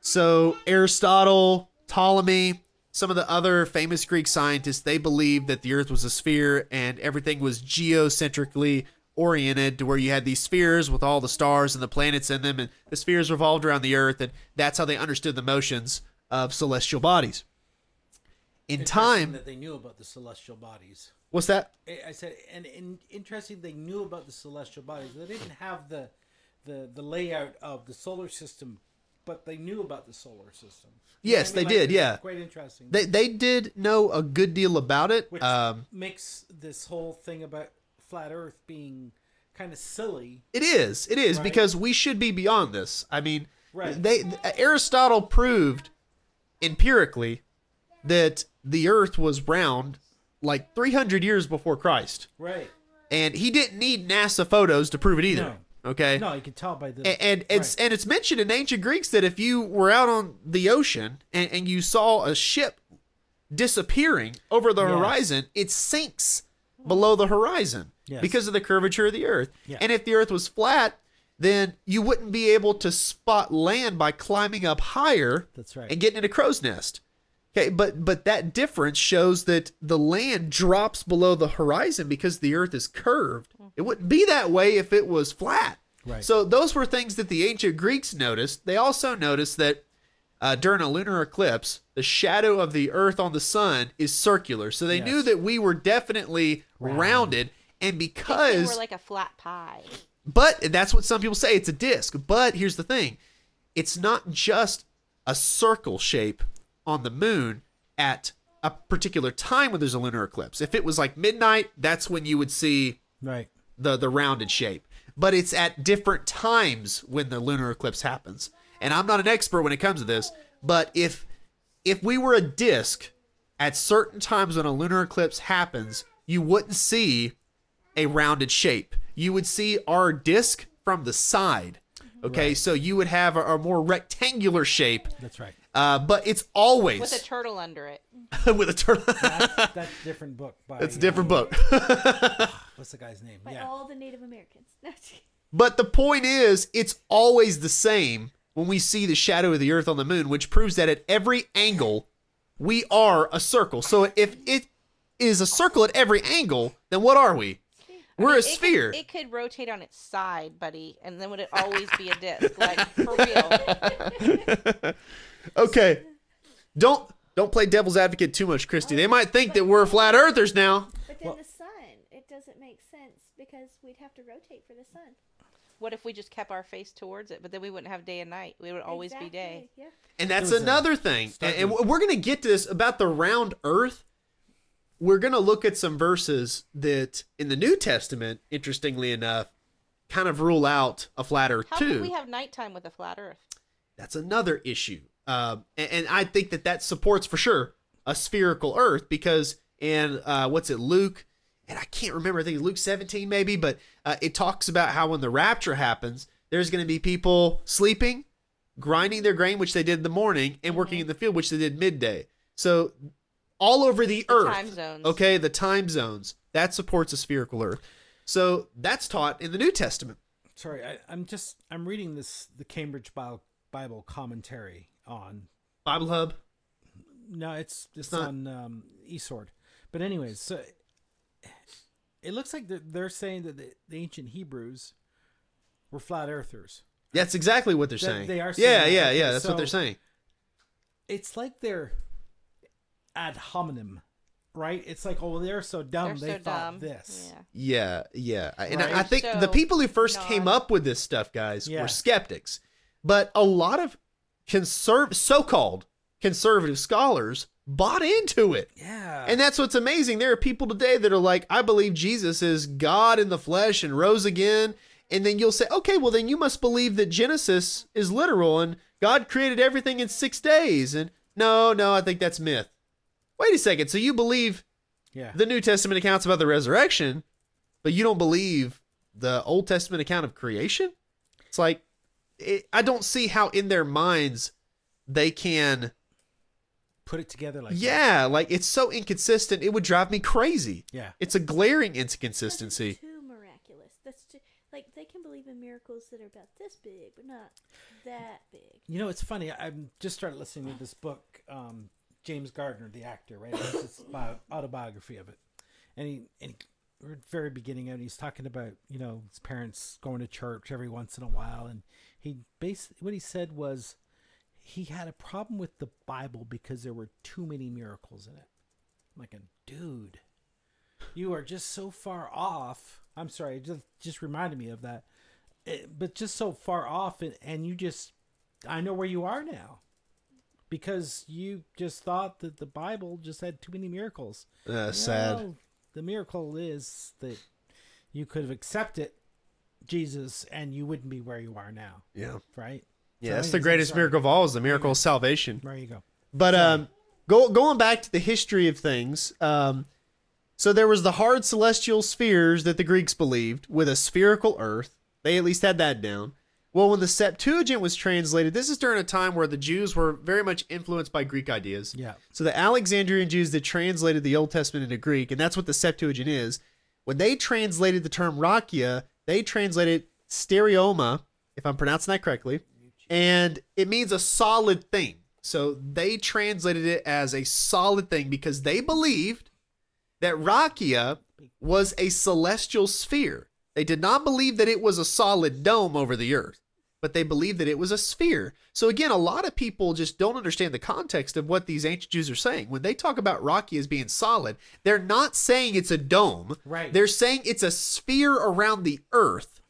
So Aristotle, Ptolemy, some of the other famous Greek scientists, they believed that the Earth was a sphere and everything was geocentrically oriented to where you had these spheres with all the stars and the planets in them, and the spheres revolved around the Earth, and that's how they understood the motions of celestial bodies. In time, that they knew about the celestial bodies. What's that? I said, and, and interesting, they knew about the celestial bodies. They didn't have the, the the layout of the solar system but they knew about the solar system. Yes, I mean, they did, yeah. quite interesting. They they did know a good deal about it. which Um, makes this whole thing about flat Earth being kind of silly. it is, it is Right. because we should be beyond this. I mean, Right. they Aristotle proved empirically that the Earth was round like 300 years before Christ, Right. and he didn't need NASA photos to prove it either. No. Okay. No, you can tell by the and, and it's Right. and it's mentioned in ancient Greeks that if you were out on the ocean and, and you saw a ship disappearing over the Yes. horizon, it sinks below the horizon Yes. because of the curvature of the earth. Yeah. And if the earth was flat, then you wouldn't be able to spot land by climbing up higher That's right. and getting in a crow's nest. Okay, but but that difference shows that the land drops below the horizon because the earth is curved. It wouldn't be that way if it was flat. Right. So those were things that the ancient Greeks noticed. They also noticed that uh, during a lunar eclipse, the shadow of the earth on the sun is circular. So they Yes. knew that we were definitely rounded and They because were like a flat pie. but that's what some people say. It's a disc. But here's the thing it's not just a circle shape on the moon at a particular time when there's a lunar eclipse. If it was like midnight, that's when you would see right. the, the rounded shape. But it's at different times when the lunar eclipse happens. And I'm not an expert when it comes to this, but if if we were a disc at certain times when a lunar eclipse happens, you wouldn't see a rounded shape. You would see our disc from the side. Okay, so you would have a, a more rectangular shape, That's right. Uh, but it's always With a turtle under it. with a turtle. That's, that's a different book. By, It's a different uh, book. What's the guy's name? By yeah. all the Native Americans. No, just kidding. But the point is, it's always the same when we see the shadow of the Earth on the moon, which proves that at every angle, we are a circle. So if it is a circle at every angle, then what are we? We're a It could- sphere. It could, rotate on its side, buddy, and then would it always be a disc? Like for real. Okay, don't don't play devil's advocate too much, Christy. They might think that we're flat earthers now. But then Well- the sun, it doesn't make sense because we'd have to rotate for the sun. What if we just kept our face towards it, but then we wouldn't have day and night? We would always be day. Exactly, Yeah. And that's There's another thing. And, starting- and we're going to get to this about the round earth. We're going to look at some verses that in the New Testament, interestingly enough, kind of rule out a flat earth How too. could we have nighttime with a flat Earth? that's another issue. Um, and, and I think that that supports for sure a spherical Earth because in uh, what's it, Luke, and I can't remember. I think Luke 17 maybe, but uh, it talks about how when the rapture happens, there's going to be people sleeping, grinding their grain, which they did in the morning, and working in the field, which they did midday. So all over the, The Earth, time zones. okay, the time zones that supports a spherical Earth. So that's taught in the New Testament. Sorry, I, I'm just I'm reading this the Cambridge Bible, Bible commentary on. Bible Hub. No, it's it's, not- on um, eSword. But anyways, so it looks like they're, they're saying that the, the ancient Hebrews were flat earthers. That's exactly what they're That- saying. they are yeah, saying that. yeah, Okay, yeah. That's what they're saying. It's like they're ad hominem, right? It's like, oh, they're so dumb. They're they so thought dumb. this. Yeah. Yeah, yeah. And I, I Right. think the people who first came up with this stuff, guys, Yeah. were skeptics. But a lot of conserv so-called conservative scholars bought into it. Yeah. And that's what's amazing. There are people today that are like, I believe Jesus is God in the flesh and rose again. And then you'll say, okay, well, then you must believe that Genesis is literal and God created everything in six days. And no, no, I think that's myth. Wait a second. So you believe yeah. the New Testament accounts about the resurrection, but you don't believe the Old Testament account of creation? It's like, it, I don't see how in their minds they can. Put it together like that. Yeah, like it's so inconsistent. It would drive me crazy. Yeah. It's a glaring That's inconsistency. too miraculous. That's too, like they can believe in miracles that are about this big, but not that big. You know, it's funny. I just started listening to this book, um, James Gardner, the actor, right? It's his bio- autobiography of it, and he and he, we're at the very beginning, and he's talking about you know his parents going to church every once in a while, and he basically what he said was he had a problem with the Bible because there were too many miracles in it. I'm like, dude, you are just so far off. I'm sorry, it just just reminded me of that. It, but just so far off, and, and you just I know where you are now. Because you just thought that the Bible just had too many miracles. Uh, sad. Well, the miracle is that you could have accepted Jesus and you wouldn't be where you are now, Yeah. right? Yeah, So that's the greatest sorry. miracle of all is the miracle of salvation. There you go. But um, go, going back to the history of things, um, so there was the hard celestial spheres that the Greeks believed with a spherical Earth. They at least had that down. Well, when the Septuagint was translated, this is during a time where the Jews were very much influenced by Greek ideas. Yeah. So the Alexandrian Jews that translated the Old Testament into Greek, and that's what the Septuagint is. When they translated the term raqia, they translated stereoma, if I'm pronouncing that correctly, and it means a solid thing. So they translated it as a solid thing because they believed that raqia was a celestial sphere. They did not believe that it was a solid dome over the earth, but they believed that it was a sphere. So again, a lot of people just don't understand the context of what these ancient Jews are saying. When they talk about raqia as being solid, they're not saying it's a dome. Right. They're saying it's a sphere around the earth.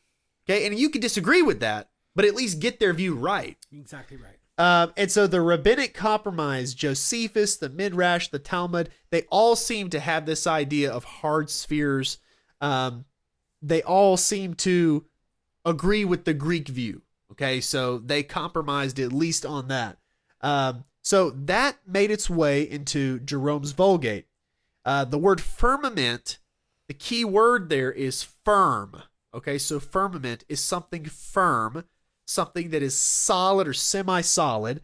Okay, and you can disagree with that, but at least get their view right. Exactly right. Um, and so the rabbinic compromise, Josephus, the Midrash, the Talmud, they all seem to have this idea of hard spheres. Um, they all seem to agree with the Greek view. Okay, so they compromised at least on that. Um, so that made its way into Jerome's Vulgate. Uh, the word firmament, the key word there is firm. Okay, so firmament is something firm, something that is solid or semi solid.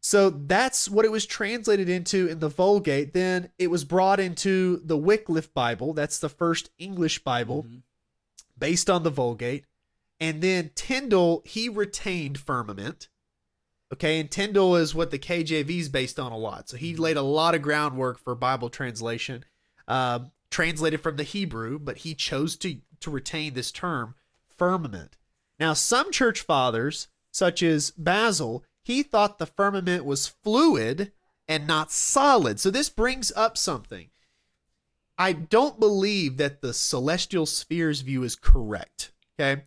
So that's what it was translated into in the Vulgate. Then it was brought into the Wycliffe Bible. That's the first English Bible based on the Vulgate. And then Tyndale, he retained firmament. Okay, and Tyndale is what the KJV is based on a lot. So he laid a lot of groundwork for Bible translation, um, translated from the Hebrew, but he chose to to retain this term firmament. Now, some church fathers, such as Basil, he thought the firmament was fluid and not solid. So this brings up something. I don't believe that the celestial spheres view is correct. Okay.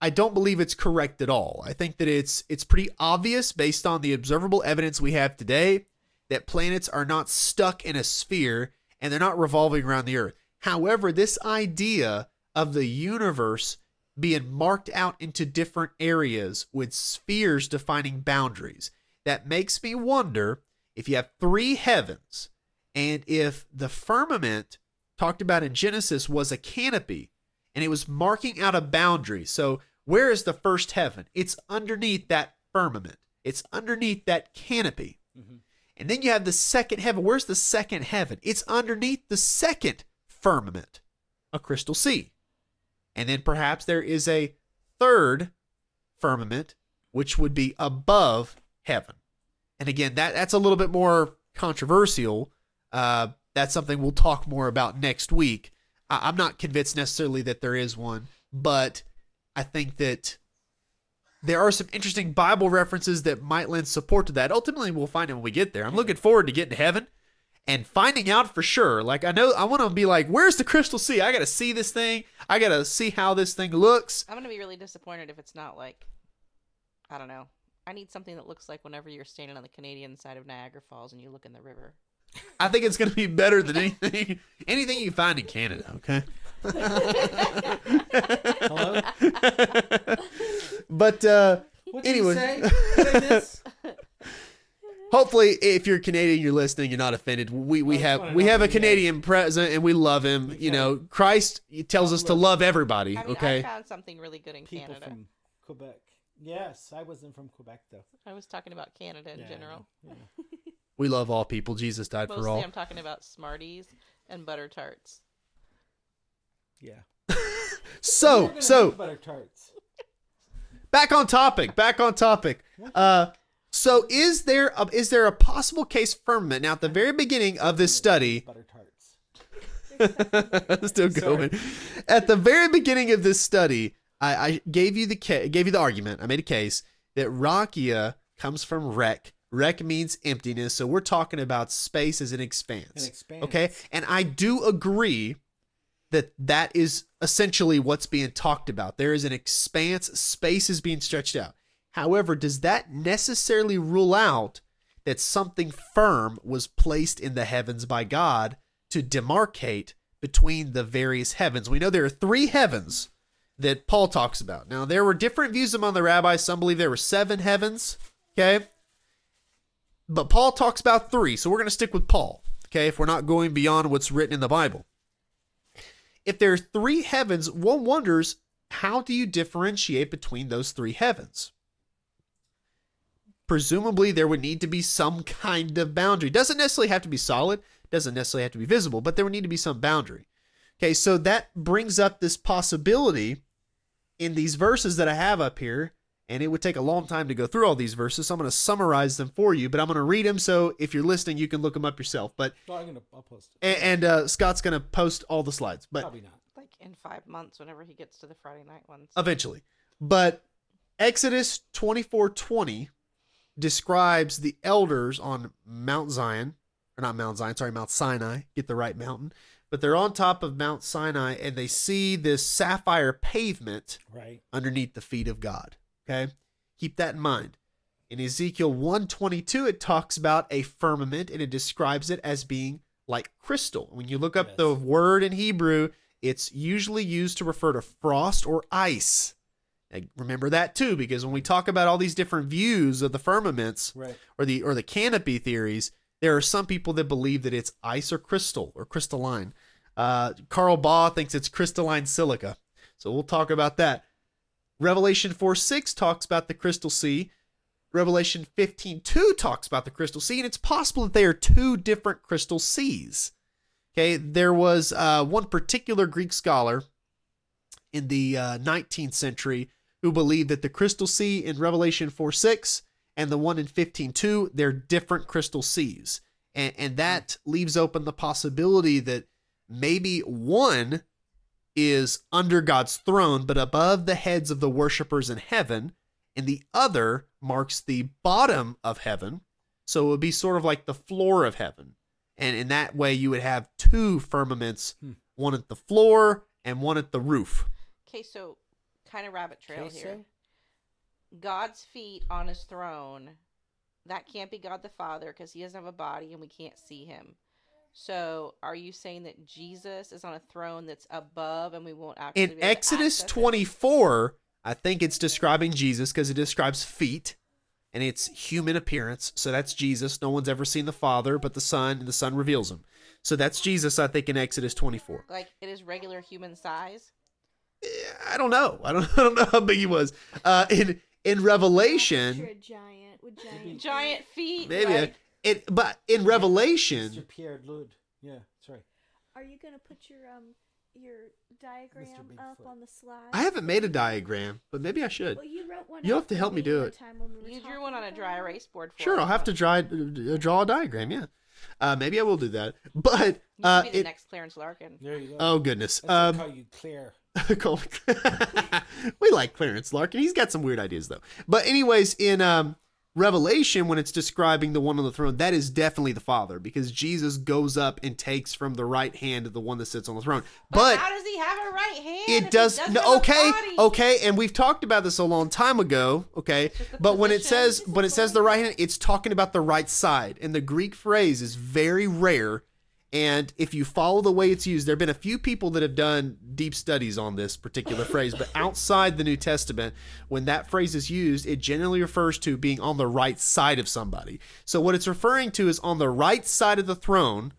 I don't believe it's correct at all. I think that it's it's pretty obvious based on the observable evidence we have today that planets are not stuck in a sphere and they're not revolving around the earth. However, this idea of the universe being marked out into different areas with spheres defining boundaries, that makes me wonder if you have three heavens and if the firmament talked about in Genesis was a canopy and it was marking out a boundary. So, where is the first heaven? It's underneath that firmament, it's underneath that canopy. And then you have the second heaven. Where's the second heaven? It's underneath the second firmament, a crystal sea. And then perhaps there is a third firmament, which would be above heaven. And again, that, that's a little bit more controversial. Uh, that's something we'll talk more about next week. I, I'm not convinced necessarily that there is one, but I think that there are some interesting Bible references that might lend support to that. Ultimately, we'll find it when we get there. I'm looking forward to getting to heaven and finding out for sure. Like, I know I want to be like, where's the crystal sea? I got to see this thing. I got to see how this thing looks. I'm gonna be really disappointed if it's not like, I don't know. I need something that looks like whenever you're standing on the Canadian side of Niagara Falls and you look in the river. I think it's going to be better than anything anything you find in Canada, okay? Hello? But uh What did Anyway. you say? What did hopefully if you're Canadian you're listening you're not offended. We we I have we have a who he is. Canadian president and we love him, you know. Christ tells us to love everybody, I mean, I okay? found something really good in People Canada. from Quebec. Yes, I wasn't from Quebec though. I was talking about Canada in Yeah, general. Yeah. We love all people. Jesus died for Mostly, all. I'm talking about Smarties and butter tarts. Yeah. So, so butter tarts. back on topic back on topic uh so is there a, is there a possible case firmament now at the very beginning of this study Butter tarts. still going at the very beginning of this study i, I gave you the ca- gave you the argument i made a case that raqia comes from rek rek means emptiness so we're talking about space as an expanse An expanse. okay and i do agree that that is essentially what's being talked about there is an expanse space is being stretched out However, does that necessarily rule out that something firm was placed in the heavens by God to demarcate between the various heavens? We know there are three heavens that Paul talks about. Now, there were different views among the rabbis. Some believe there were seven heavens, okay? But Paul talks about three, so we're going to stick with Paul, okay, if we're not going beyond what's written in the Bible. If there are three heavens, one wonders how do you differentiate between those three heavens? Presumably, there would need to be some kind of boundary. Doesn't necessarily have to be solid, doesn't necessarily have to be visible, but there would need to be some boundary. Okay, so that brings up this possibility in these verses that I have up here, and it would take a long time to go through all these verses. So I'm going to summarize them for you, but I'm going to read them so if you're listening, you can look them up yourself. But Well, I'm gonna. I'll post it. and, and uh, Scott's going to post all the slides, but Probably not. Like in five months, whenever he gets to the Friday night ones. eventually. But Exodus 24:20 describes the elders on Mount Zion, or not Mount Zion, sorry, Mount Sinai. Get the right mountain. But they're on top of Mount Sinai and they see this sapphire pavement Right. underneath the feet of God. Okay? Keep that in mind. In Ezekiel 122 it talks about a firmament and it describes it as being like crystal. When you look up Yes. the word in Hebrew, it's usually used to refer to frost or ice. Remember that too because when we talk about all these different views of the firmaments Right. or the or the canopy theories, there are some people that believe that it's ice or crystal or crystalline. Uh, Carl Baugh thinks it's crystalline silica. So we'll talk about that. Revelation 4 6 talks about the crystal sea. Revelation 15 2 talks about the crystal sea, and it's possible that they are two different crystal seas. Okay, there was uh, one particular Greek scholar in the uh, 19th century who believed that the crystal sea in Revelation 4 6 and the one in 15.2, they're different crystal seas. And, and that leaves open the possibility that maybe one is under God's throne, but above the heads of the worshipers in heaven, and the other marks the bottom of heaven. So it would be sort of like the floor of heaven. And in that way, you would have two firmaments, Hmm. one at the floor and one at the roof. Okay, so kind of rabbit trail Okay, here. so- God's feet on his throne. That can't be God the Father because he doesn't have a body and we can't see him. So, are you saying that Jesus is on a throne that's above and we won't actually In be able to Exodus access it? 24, I think it's describing Jesus because it describes feet and it's human appearance. So that's Jesus. No one's ever seen the Father but the Son, and the Son reveals him. So that's Jesus, I think, in Exodus 24. Like it is regular human size. Eh, I don't know. I don't, I don't know how big he was. Uh, in in Picture Revelation, a giant with giant. Giant feet. maybe like- it, but in Mr. Revelation, Pierre Lud. Yeah. Sorry. Are you gonna put your um your diagram up on the slide? I haven't made a diagram, but maybe I should. Well, you wrote one. You'll have to help me do it. time when we You drew one on a dry erase board for Sure, us. I'll have to draw uh, draw a diagram. Yeah, uh, maybe I will do that. But You uh, could be the it, next Clarence Larkin. There you go. oh goodness, That's um, call you Claire. Call me- we like Clarence Larkin. He's got some weird ideas though. But anyways, in um, Revelation, when it's describing the one on the throne, that is definitely the Father because Jesus goes up and takes from the right hand of the one that sits on the throne. But, But how does he have a right hand? it does no okay okay and we've talked about this a long time ago okay but when it says when it says the right hand it's talking about the right side and the greek phrase is very rare and if you follow the way it's used there have been a few people that have done deep studies on this particular phrase but outside the new testament when that phrase is used it generally refers to being on the right side of somebody so what it's referring to is on the right side of the throne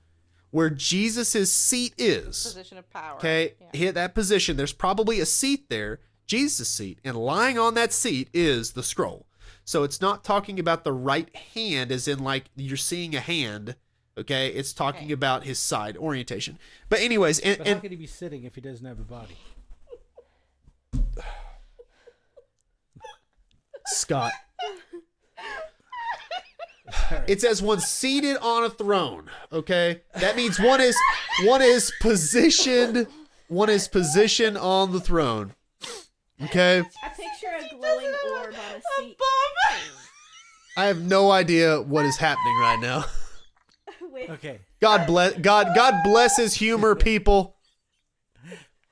where jesus' seat is position of power. Okay, Yeah. hit that position. There's probably a seat there, Jesus' seat, and lying on that seat is the scroll. So it's not talking about the right hand as in like you're seeing a hand. Okay, it's talking Okay. about his side orientation. But anyways, and, But how and could he be sitting if he doesn't have a body? Scott, it says one seated on a throne. Okay, that means one is one is positioned. One is positioned on the throne. Okay. I picture a glowing orb on a seat I have no idea what is happening right now. with Okay, God bless God God blesses humor, people.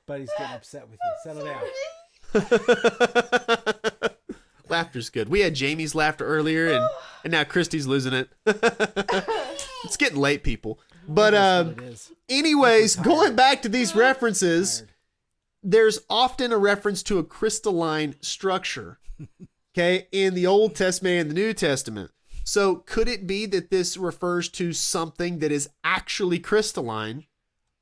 buddy's getting upset with you. Settle down. laughter's good. We had Jamie's laughter earlier, and and now Christy's losing it. it's getting late, people. But That's um, what it is. anyways, going back to these references, there's often a reference to a crystalline structure, okay, in the Old Testament and the New Testament. So, could it be that this refers to something that is actually crystalline?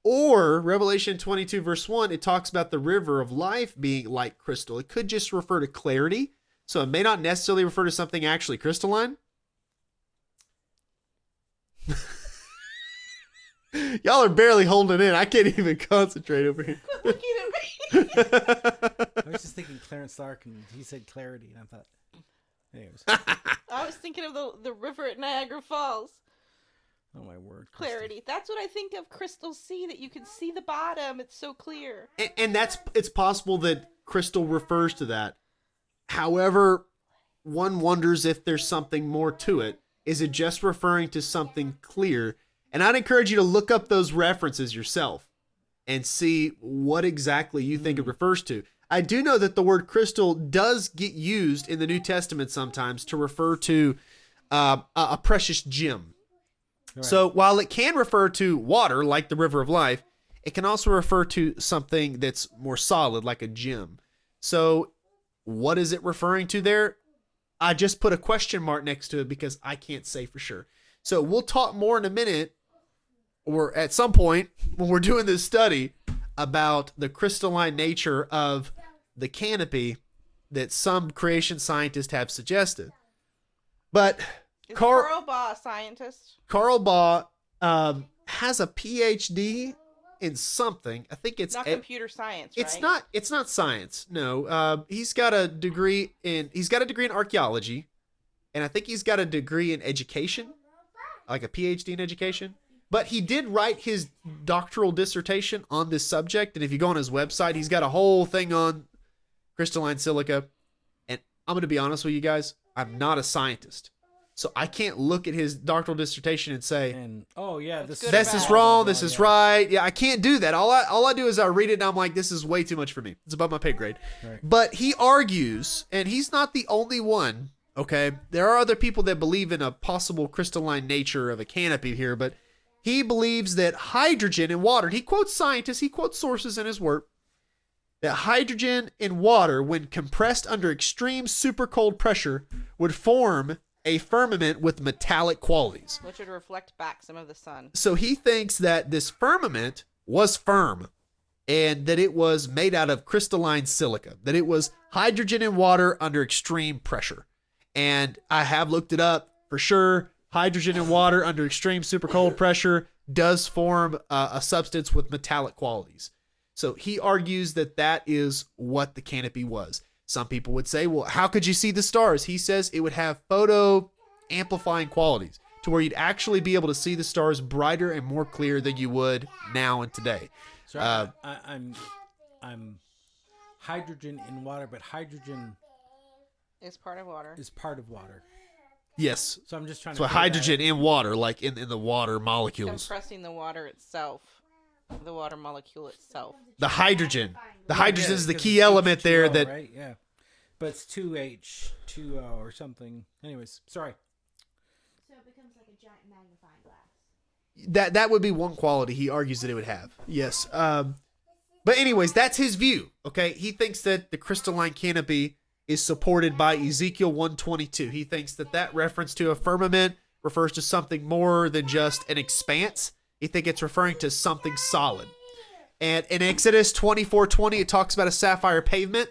Or Revelation 22, verse 1, it talks about the river of life being like crystal. It could just refer to clarity. So, it may not necessarily refer to something actually crystalline. Y'all are barely holding in. I can't even concentrate over here. Looking at me. I was just thinking Clarence Stark, and he said clarity, and I thought, anyways. I was thinking of the the river at Niagara Falls. Oh my word, Christy. Clarity. That's what I think of Crystal Sea. That you can see the bottom. It's so clear. and, and that's it's possible that crystal refers to that however one wonders if there's something more to it is it just referring to something clear and i'd encourage you to look up those references yourself and see what exactly you think it hmm. refers to i do know that the word crystal does get used in the new testament sometimes to refer to uh, a precious gem Right. so while it can refer to water, like the river of life, it can also refer to something that's more solid, like a gem. So what is it referring to there? I just put a question mark next to it because I can't say for sure. So we'll talk more in a minute or at some point when we're doing this study about the crystalline nature of the canopy that some creation scientists have suggested. But Carl- Carl Baugh a scientist? Carl Baugh um, has a PhD in something. I think it's Not e- computer science, right? it's not it's not science. No, uh, he's got a degree in he's got a degree in archaeology, and I think he's got a degree in education, like a PhD in education. But he did write his doctoral dissertation on this subject, and if you go on his website, he's got a whole thing on crystalline silica. And I'm going to be honest with you guys, I'm not a scientist, so I can't look at his doctoral dissertation and say And oh yeah, this this is wrong, this is yeah. right. Yeah, I can't do that. All I all I do is I read it and I'm like, this is way too much for me. It's above my pay grade. Right. But he argues, and he's not the only one. Okay, there are other people that believe in a possible crystalline nature of a canopy here, but he believes that hydrogen and water. He quotes scientists, he quotes sources in his work that hydrogen and water, when compressed under extreme super cold pressure, would form a firmament with metallic qualities. Which would reflect back some of the sun. So he thinks that this firmament was firm and that it was made out of crystalline silica, that it was hydrogen and water under extreme pressure. And I have looked it up for sure. Hydrogen and water under extreme super cold pressure does form a, a substance with metallic qualities. So he argues that that is what the canopy was. Some people would say, well, how could you see the stars? He says it would have photo amplifying qualities to where you'd actually be able to see the stars brighter and more clear than you would now and today. So Uh, I, I, I'm, I'm hydrogen in water, but hydrogen Is part of water. is part of water. Yes. So I'm just trying So to. figure that hydrogen in water, like in, in the water molecules. Compressing the water itself. The water molecule itself. The hydrogen. The hydrogen is the key element there H2O, that right? Yeah, but it's two H two O or something. Anyways, sorry. So it becomes like a giant magnifying glass. that that would be one quality he argues that it would have. Yes. Um, but anyways, that's his view. Okay, he thinks that the crystalline canopy is supported by Ezekiel 122. He thinks that that reference to a firmament refers to something more than just an expanse. He thinks it's referring to something solid. And in Exodus 24:20, it talks about a sapphire pavement.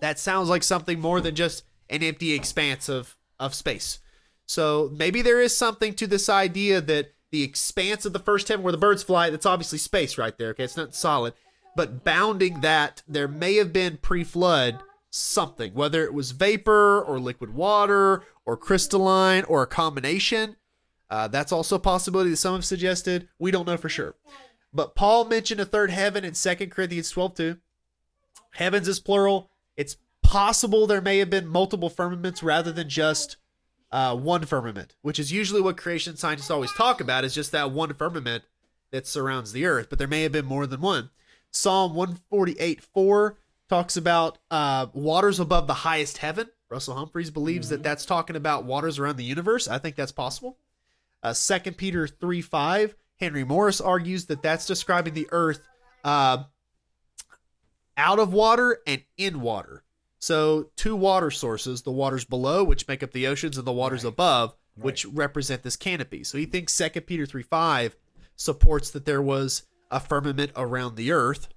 That sounds like something more than just an empty expanse of of space. So maybe there is something to this idea that the expanse of the first heaven where the birds fly, that's obviously space right there. Okay, it's not solid. But bounding that, there may have been pre flood something, whether it was vapor or liquid water or crystalline or a combination. Uh, that's also a possibility that some have suggested. We don't know for sure. But Paul mentioned a third heaven in 2 Corinthians 12 2. Heavens is plural. It's possible there may have been multiple firmaments rather than just uh, one firmament, which is usually what creation scientists always talk about, is just that one firmament that surrounds the earth. But there may have been more than one. Psalm 148 4 talks about uh, waters above the highest heaven. Russell Humphreys believes that that's talking about waters around the universe. I think that's possible. Uh, 2 Peter 3 5, Henry Morris argues that that's describing the earth uh, out of water and in water. So, two water sources the waters below, which make up the oceans, and the waters Right. above, which represent this canopy. So, he thinks 2 Peter 3 5 supports that there was a firmament around the earth.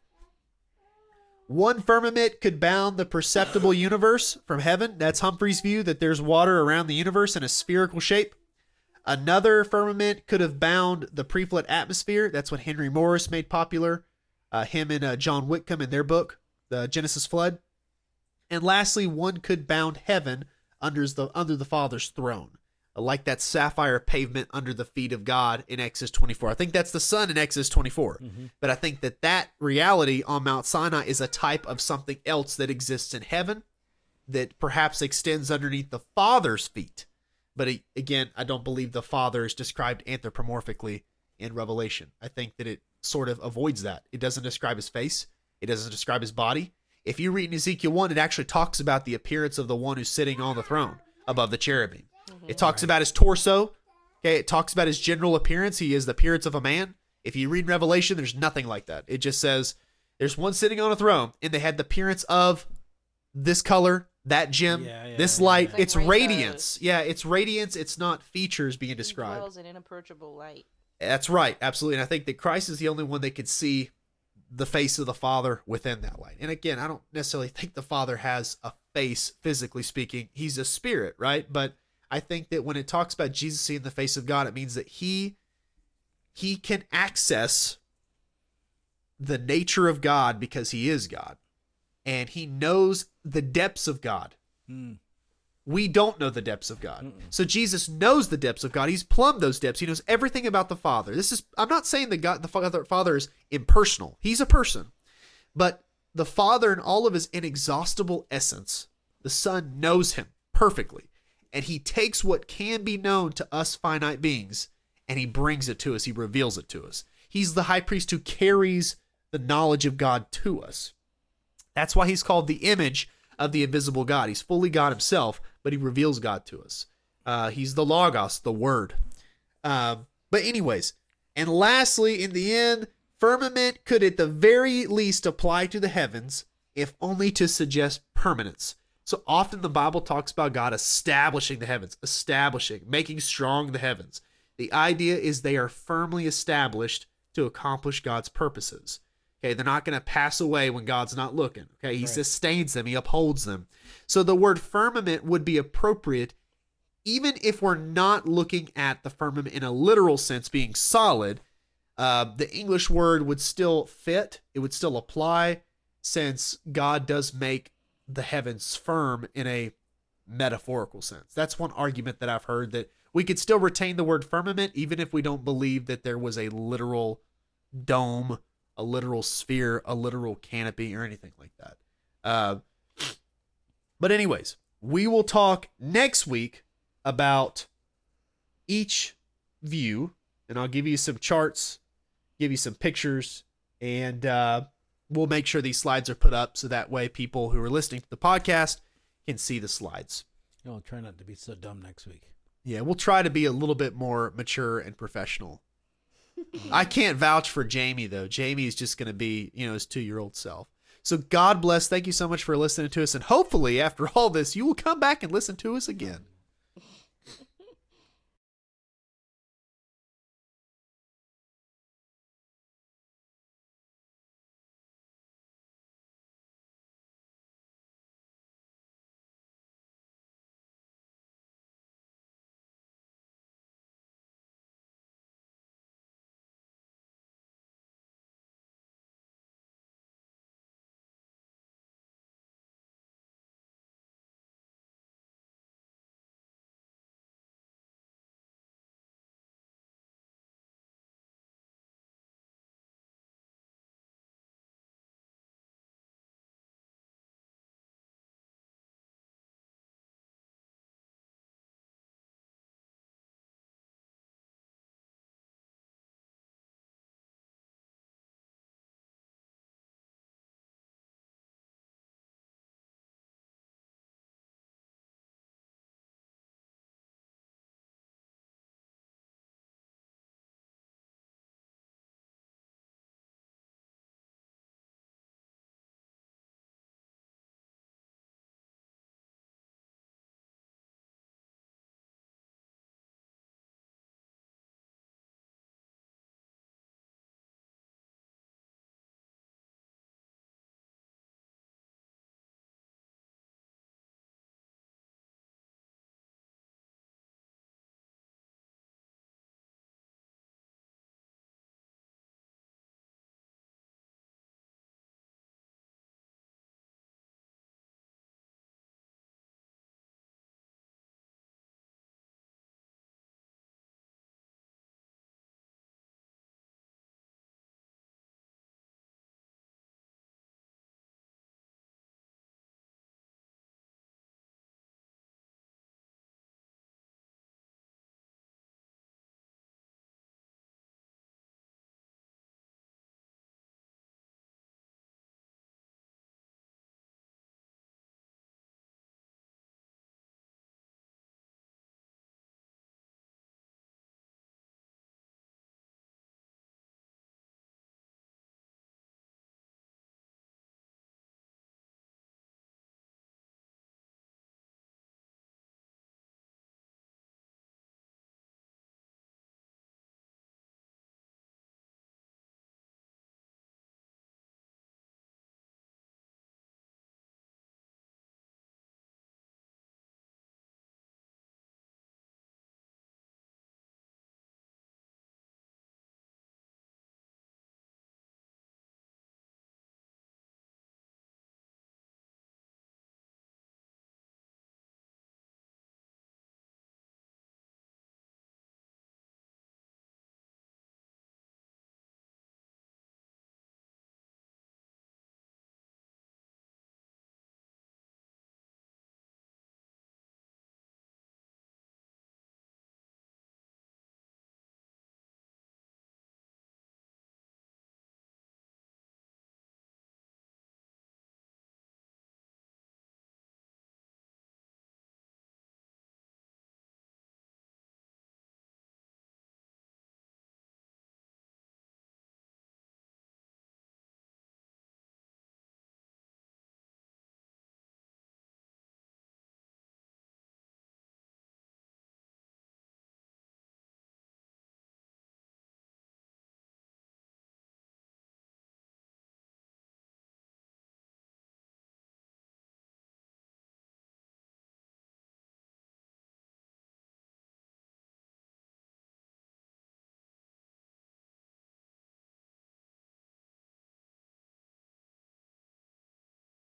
One firmament could bound the perceptible universe from heaven. That's Humphrey's view that there's water around the universe in a spherical shape. Another firmament could have bound the preflood atmosphere. That's what Henry Morris made popular. Uh, him and uh, John Whitcomb in their book, The Genesis Flood. And lastly, one could bound heaven under the under the Father's throne, like that sapphire pavement under the feet of God in Exodus 24. I think that's the Son in Exodus 24. But I think that that reality on Mount Sinai is a type of something else that exists in heaven that perhaps extends underneath the Father's feet. But again, I don't believe the Father is described anthropomorphically in Revelation. I think that it sort of avoids that. It doesn't describe his face, it doesn't describe his body. If you read in Ezekiel 1, it actually talks about the appearance of the one who's sitting on the throne above the cherubim. Mm-hmm. It talks about his torso. Okay, it talks about his general appearance. He is the appearance of a man. If you read Revelation, there's nothing like that. It just says there's one sitting on a throne, and they had the appearance of this color, that gem, Yeah, yeah, this yeah. light. It's like It's rainbows. radiance. Yeah, it's radiance. It's not features being He described. dwells in inapproachable light. That's right, absolutely. And I think that Christ is the only one that could see the face of the Father within that light. And again, I don't necessarily think the Father has a face, physically speaking. He's a spirit, right? But I think that when it talks about Jesus seeing the face of God, it means that he he can access the nature of God because he is God. And he knows the depths of God. Mm. We don't know the depths of God. So Jesus knows the depths of God. He's plumbed those depths. He knows everything about the Father. This is I'm not saying that God the Father Father is impersonal. He's a person. But the Father in all of his inexhaustible essence, the Son knows him perfectly. And he takes what can be known to us finite beings and he brings it to us. He reveals it to us. He's the high priest who carries the knowledge of God to us. That's why he's called the image of the invisible God. He's fully God himself, but he reveals God to us. Uh, he's the Logos, the Word. Um, but, anyways, and lastly, in the end, firmament could at the very least apply to the heavens, if only to suggest permanence. So often the Bible talks about God establishing the heavens, establishing, making strong the heavens. The idea is they are firmly established to accomplish God's purposes. Okay, they're not going to pass away when God's not looking. Okay, He Right. sustains them, He upholds them. So the word firmament would be appropriate even if we're not looking at the firmament in a literal sense being solid. Uh, the English word would still fit, it would still apply since God does make the heavens firm in a metaphorical sense. That's one argument that I've heard that we could still retain the word firmament even if we don't believe that there was a literal dome, a literal sphere, a literal canopy, or anything like that. Uh, but, anyways, we will talk next week about each view, and I'll give you some charts, give you some pictures, and uh, we'll make sure these slides are put up so that way people who are listening to the podcast can see the slides. I'll try not to be so dumb next week. Yeah, we'll try to be a little bit more mature and professional. I can't vouch for Jamie though. Jamie is just going to be, you know, his 2-year-old self. So God bless. Thank you so much for listening to us and hopefully after all this you will come back and listen to us again.